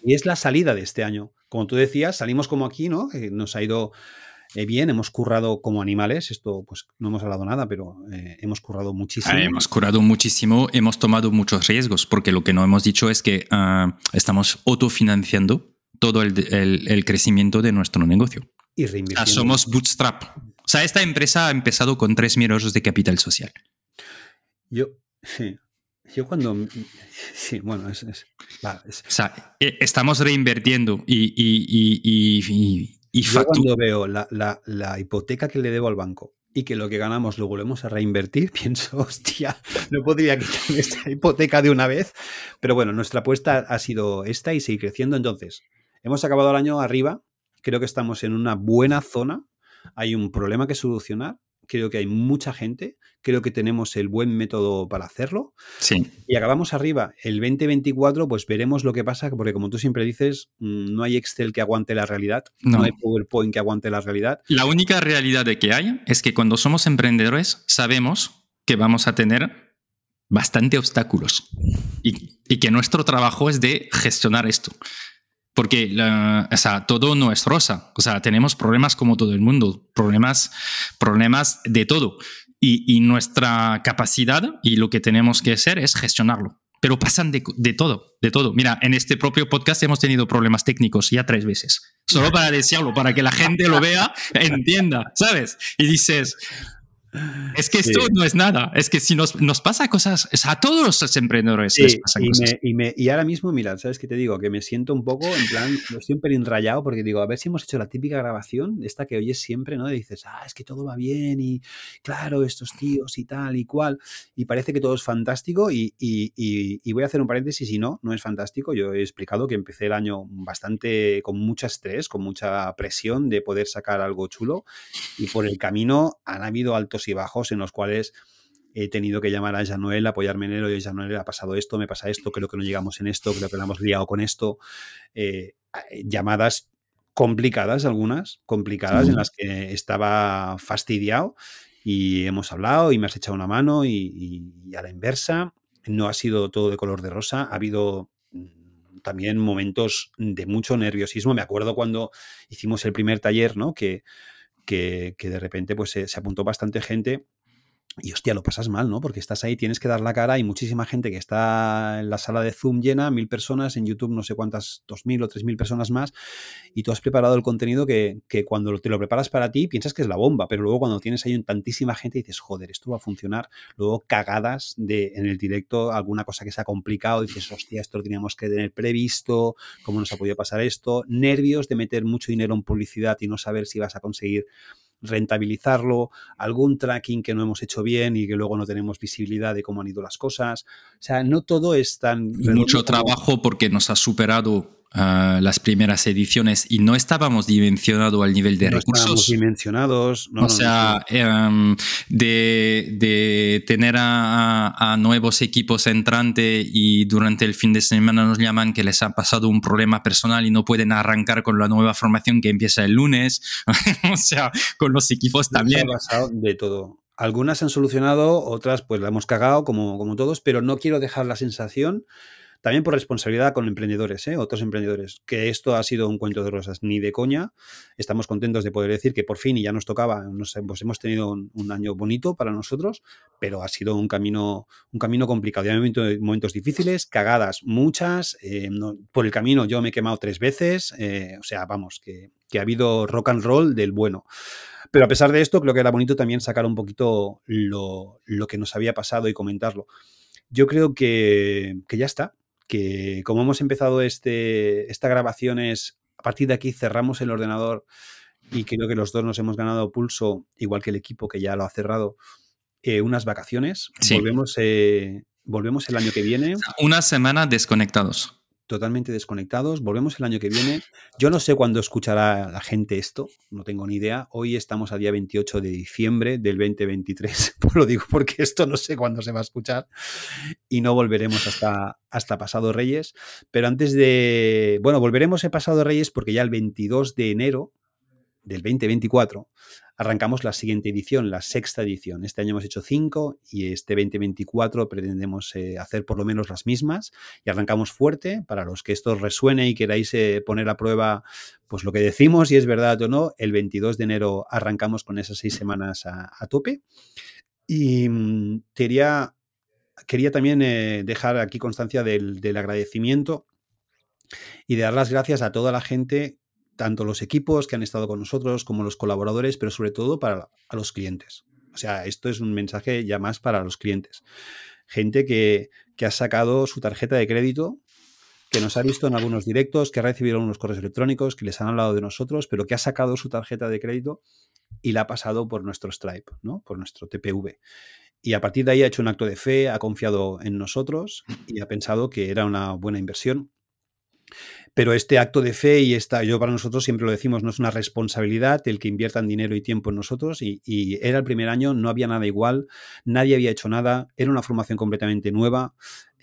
Y es la salida de este año. Como tú decías, salimos como aquí, ¿no? nos ha ido eh, bien, hemos currado como animales, esto pues no hemos hablado nada, pero eh, hemos currado muchísimo. Ah, hemos curado muchísimo, hemos tomado muchos riesgos, porque lo que no hemos dicho es que ah, estamos autofinanciando todo el, crecimiento de nuestro negocio. Y reinvirtiendo. somos bootstrap. O sea, esta empresa ha empezado con 3.000 euros de capital social. Yo, sí. Yo cuando... Sí, bueno, es... o sea, e, estamos reinvirtiendo y... y, y, y Yo cuando veo la, la, la, hipoteca que le debo al banco y que lo que ganamos lo volvemos a reinvertir, pienso, hostia, no podría quitar esta hipoteca de una vez. Pero bueno, nuestra apuesta ha sido esta y seguir creciendo. Entonces, hemos acabado el año arriba. Creo que estamos en una buena zona. Hay un problema que solucionar creo que hay mucha gente, creo que tenemos el buen método para hacerlo. Sí. Y acabamos arriba. El 2024, pues veremos lo que pasa, porque como tú siempre dices, mm, no hay Excel que aguante la realidad, no, hay PowerPoint que aguante la realidad. La única realidad de que hay es que cuando somos emprendedores sabemos que vamos a tener bastante obstáculos y, y que nuestro trabajo es de gestionar esto. Porque o sea, todo no es rosa. O sea, tenemos problemas como todo el mundo, problemas, problemas de todo. Y, nuestra capacidad y lo que tenemos que hacer es gestionarlo. Pero pasan de, de, todo, de todo. Mira, en este propio podcast hemos tenido problemas técnicos ya tres veces. Solo para decirlo, para que la gente lo vea, entienda, ¿sabes? Y dices, es que esto no es nada. Es que si nos, nos pasa cosas, a todos los emprendedores les pasan y cosas. y, me, y, ahora mismo, mira, ¿sabes qué te digo? Que me siento un poco, en plan, lo estoy un pelín rayado porque digo, a ver si hemos hecho la típica grabación, esta que oyes siempre, ¿no? Y dices, ah, es que todo va bien y claro, estos tíos y tal y cual. Y parece que todo es fantástico y, y voy a hacer un paréntesis y no, no es fantástico. Yo he explicado que empecé el año bastante con mucho estrés, con mucha presión de poder sacar algo chulo y por el camino han habido altos y bajos en los cuales he tenido que llamar a Januel, apoyarme en él, oye, Januel, ha pasado esto, me pasa esto, creo que no llegamos en esto, creo que lo hemos liado con esto. Eh, llamadas complicadas, algunas, complicadas, en las que estaba fastidiado y hemos hablado y me has echado una mano y, y, a la inversa. No ha sido todo de color de rosa, ha habido mm, también momentos de mucho nerviosismo. Me acuerdo cuando hicimos el primer taller, ¿no? Que, que, de repente pues se, apuntó bastante gente y hostia, lo pasas mal, ¿no? Porque estás ahí, tienes que dar la cara, hay muchísima gente que está en la sala de Zoom llena, mil personas, en YouTube no sé cuántas, dos mil o tres mil personas más, y tú has preparado el contenido que, que, cuando te lo preparas para ti piensas que es la bomba, pero luego cuando tienes ahí tantísima gente dices, joder, esto va a funcionar, luego cagadas de en el directo, alguna cosa que se ha complicado, dices, hostia, esto lo teníamos que tener previsto, ¿cómo nos ha podido pasar esto? Nervios de meter mucho dinero en publicidad y no saber si vas a conseguir rentabilizarlo, algún tracking que no hemos hecho bien y que luego no tenemos visibilidad de cómo han ido las cosas. O sea, no todo es tan... Mucho trabajo porque nos ha superado las primeras ediciones y no estábamos dimensionados al nivel de no recursos. Estábamos dimensionados. No, o sea, em, de, de, tener a, a, nuevos equipos entrantes y durante el fin de semana nos llaman que les ha pasado un problema personal y no pueden arrancar con la nueva formación que empieza el lunes. o sea, con los equipos también. De todo. Algunas han solucionado, otras pues la hemos cagado como, como todos, pero no quiero dejar la sensación también por responsabilidad con emprendedores, ¿eh? otros emprendedores, que esto ha sido un cuento de rosas, ni de coña. Estamos contentos de poder decir que por fin y ya nos tocaba, nos, pues hemos tenido un, año bonito para nosotros, pero ha sido un camino, un camino complicado. Ya momentos, momentos difíciles, cagadas muchas. Eh, por el camino yo me he quemado tres veces, eh, o sea, vamos, que, ha habido rock and roll del bueno. Pero a pesar de esto, creo que era bonito también sacar un poquito lo, que nos había pasado y comentarlo. Yo creo que ya está, que como hemos empezado este, esta grabación es, a partir de aquí cerramos el ordenador y creo que los dos nos hemos ganado pulso, igual que el equipo que ya lo ha cerrado, eh, unas vacaciones. Volvemos, eh, volvemos el año que viene. Una semana desconectados. Totalmente desconectados. Volvemos el año que viene. Yo no sé cuándo escuchará la gente esto, no tengo ni idea. Hoy estamos a día 28 de diciembre del 2023. Lo digo porque esto no sé cuándo se va a escuchar y no volveremos hasta, hasta pasado Reyes. Pero antes de, bueno, volveremos el pasado Reyes porque ya el 22 de enero del 2024 arrancamos la siguiente edición, la sexta edición. Este año hemos hecho cinco y este 2024 pretendemos eh, hacer por lo menos las mismas y arrancamos fuerte. Para los que esto resuene y queráis eh, poner a prueba pues lo que decimos, si es verdad o no, el 22 de enero arrancamos con esas seis semanas a, tope. Y mm, quería, quería también eh, dejar aquí constancia del, del agradecimiento y de dar las gracias a toda la gente tanto los equipos que han estado con nosotros como los colaboradores, pero sobre todo para a los clientes. O sea, esto es un mensaje ya más para los clientes. Gente que, que ha sacado su tarjeta de crédito, que nos ha visto en algunos directos, que ha recibido algunos correos electrónicos, que les han hablado de nosotros, pero que ha sacado su tarjeta de crédito y la ha pasado por nuestro Stripe, ¿no? por nuestro TPV. Y a partir de ahí ha hecho un acto de fe, ha confiado en nosotros y ha pensado que era una buena inversión pero este acto de fe y esta, yo para nosotros siempre lo decimos, no es una responsabilidad el que inviertan dinero y tiempo en nosotros. Y, era el primer año, no había nada igual, nadie había hecho nada, era una formación completamente nueva.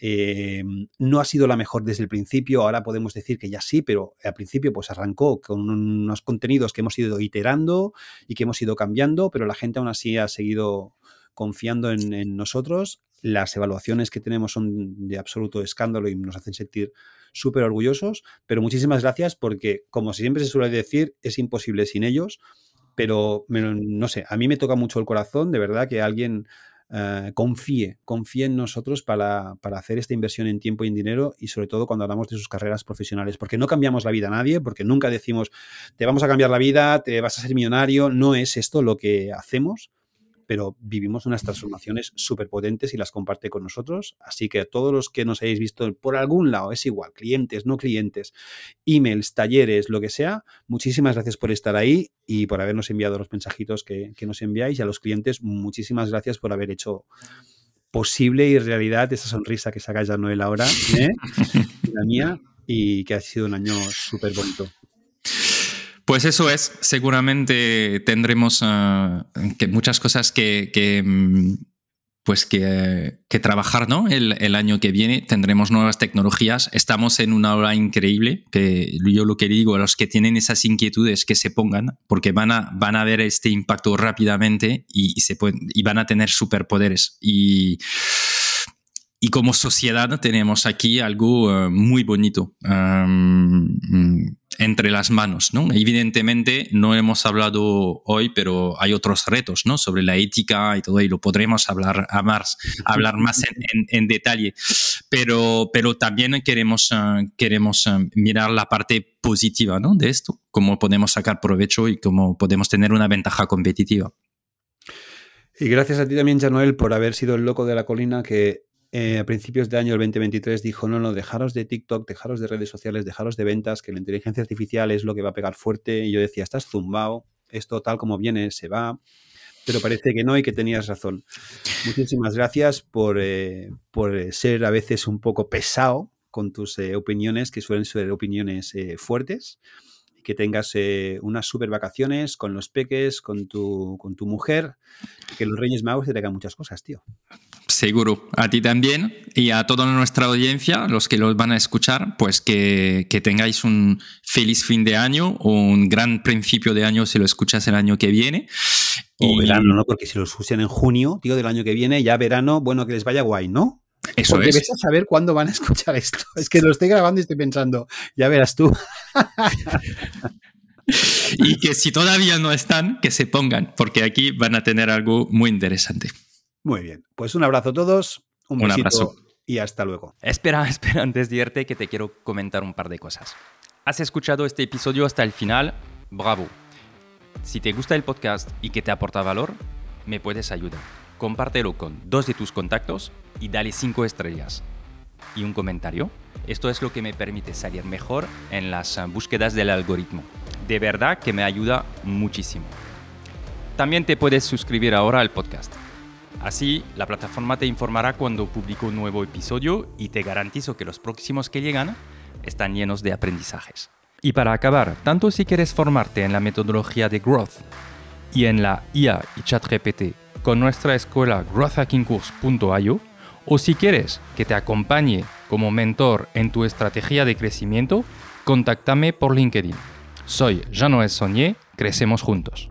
Eh, no ha sido la mejor desde el principio, ahora podemos decir que ya sí, pero al principio pues arrancó con unos contenidos que hemos ido iterando y que hemos ido cambiando, pero la gente aún así ha seguido confiando en nosotros. Las evaluaciones que tenemos son de absoluto escándalo y nos hacen sentir súper orgullosos, pero muchísimas gracias porque, como siempre se suele decir, es imposible sin ellos, pero no sé, a mí me toca mucho el corazón, de verdad, que alguien eh, confíe, confíe en nosotros para, para, hacer esta inversión en tiempo y en dinero y sobre todo cuando hablamos de sus carreras profesionales, porque no cambiamos la vida a nadie, porque nunca decimos, te vamos a cambiar la vida, te vas a ser millonario, no es esto lo que hacemos, pero vivimos unas transformaciones súper potentes y las comparte con nosotros. Así que a todos los que nos hayáis visto por algún lado, es igual, clientes, no clientes, emails, talleres, lo que sea, muchísimas gracias por estar ahí y por habernos enviado los mensajitos que, nos enviáis. Y a los clientes, muchísimas gracias por haber hecho posible y realidad esa sonrisa que saca ya Noel ahora, ¿eh? la mía, y que ha sido un año súper bonito. Pues eso es, seguramente tendremos que muchas cosas que, mm, pues que, trabajar ¿no? El, año que viene. Tendremos nuevas tecnologías. Estamos en una hora increíble, que yo lo que digo a los que tienen esas inquietudes que se pongan, porque van a, van a ver este impacto rápidamente y, se pueden, y van a tener superpoderes. Y y como sociedad tenemos aquí algo eh, muy bonito mm, entre las manos. ¿no? Evidentemente no hemos hablado hoy, pero hay otros retos ¿no? sobre la ética y todo, y lo podremos hablar, más, hablar más en, detalle. Pero, pero también queremos, eh, queremos eh, mirar la parte positiva ¿no? de esto, cómo podemos sacar provecho y cómo podemos tener una ventaja competitiva. Y gracias a ti también, Janoel, por haber sido el loco de la colina que eh, a principios de año del 2023 dijo, no, no, dejaros de TikTok, dejaros de redes sociales, dejaros de ventas, que la inteligencia artificial es lo que va a pegar fuerte. Y yo decía, estás zumbado, esto tal como viene se va, pero parece que no y que tenías razón. Muchísimas gracias por, eh, por ser a veces un poco pesado con tus eh, opiniones, que suelen ser opiniones fuertes que tengas unas super vacaciones con los peques, con tu, con tu mujer, que los Reyes Magos te traigan muchas cosas, tío. Seguro, a ti también y a toda nuestra audiencia, los que los van a escuchar, pues que, que tengáis un feliz fin de año o un gran principio de año si lo escuchas el año que viene. O verano, ¿no? Porque si lo escuchan en junio, tío, del año que viene, ya verano, bueno, que les vaya guay, ¿no? Eso Porque es. ves a saber cuándo van a escuchar esto. Es que lo estoy grabando y estoy pensando, ya verás tú. y que si todavía no están, que se pongan, porque aquí van a tener algo muy interesante. Muy bien, pues un abrazo a todos, un, abrazo y hasta luego. Espera, espera, antes de irte que te quiero comentar un par de cosas. ¿Has escuchado este episodio hasta el final? Bravo. Si te gusta el podcast y que te aporta valor, me puedes ayudar. Compártelo con dos de tus contactos y dale cinco estrellas. Y un comentario. Esto es lo que me permite salir mejor en las búsquedas del algoritmo. De verdad que me ayuda muchísimo. También te puedes suscribir ahora al podcast Así, la plataforma te informará cuando publico un nuevo episodio y te garantizo que los próximos que llegan están llenos de aprendizajes. Y para acabar, tanto si quieres formarte en la metodología de Growth y en la IA y ChatGPT nuestra escuela growthhackingcourse.io, o si quieres que te acompañe como mentor en tu estrategia de crecimiento, contáctame por LinkedIn. Soy Jean-Noël Saunier, crecemos juntos.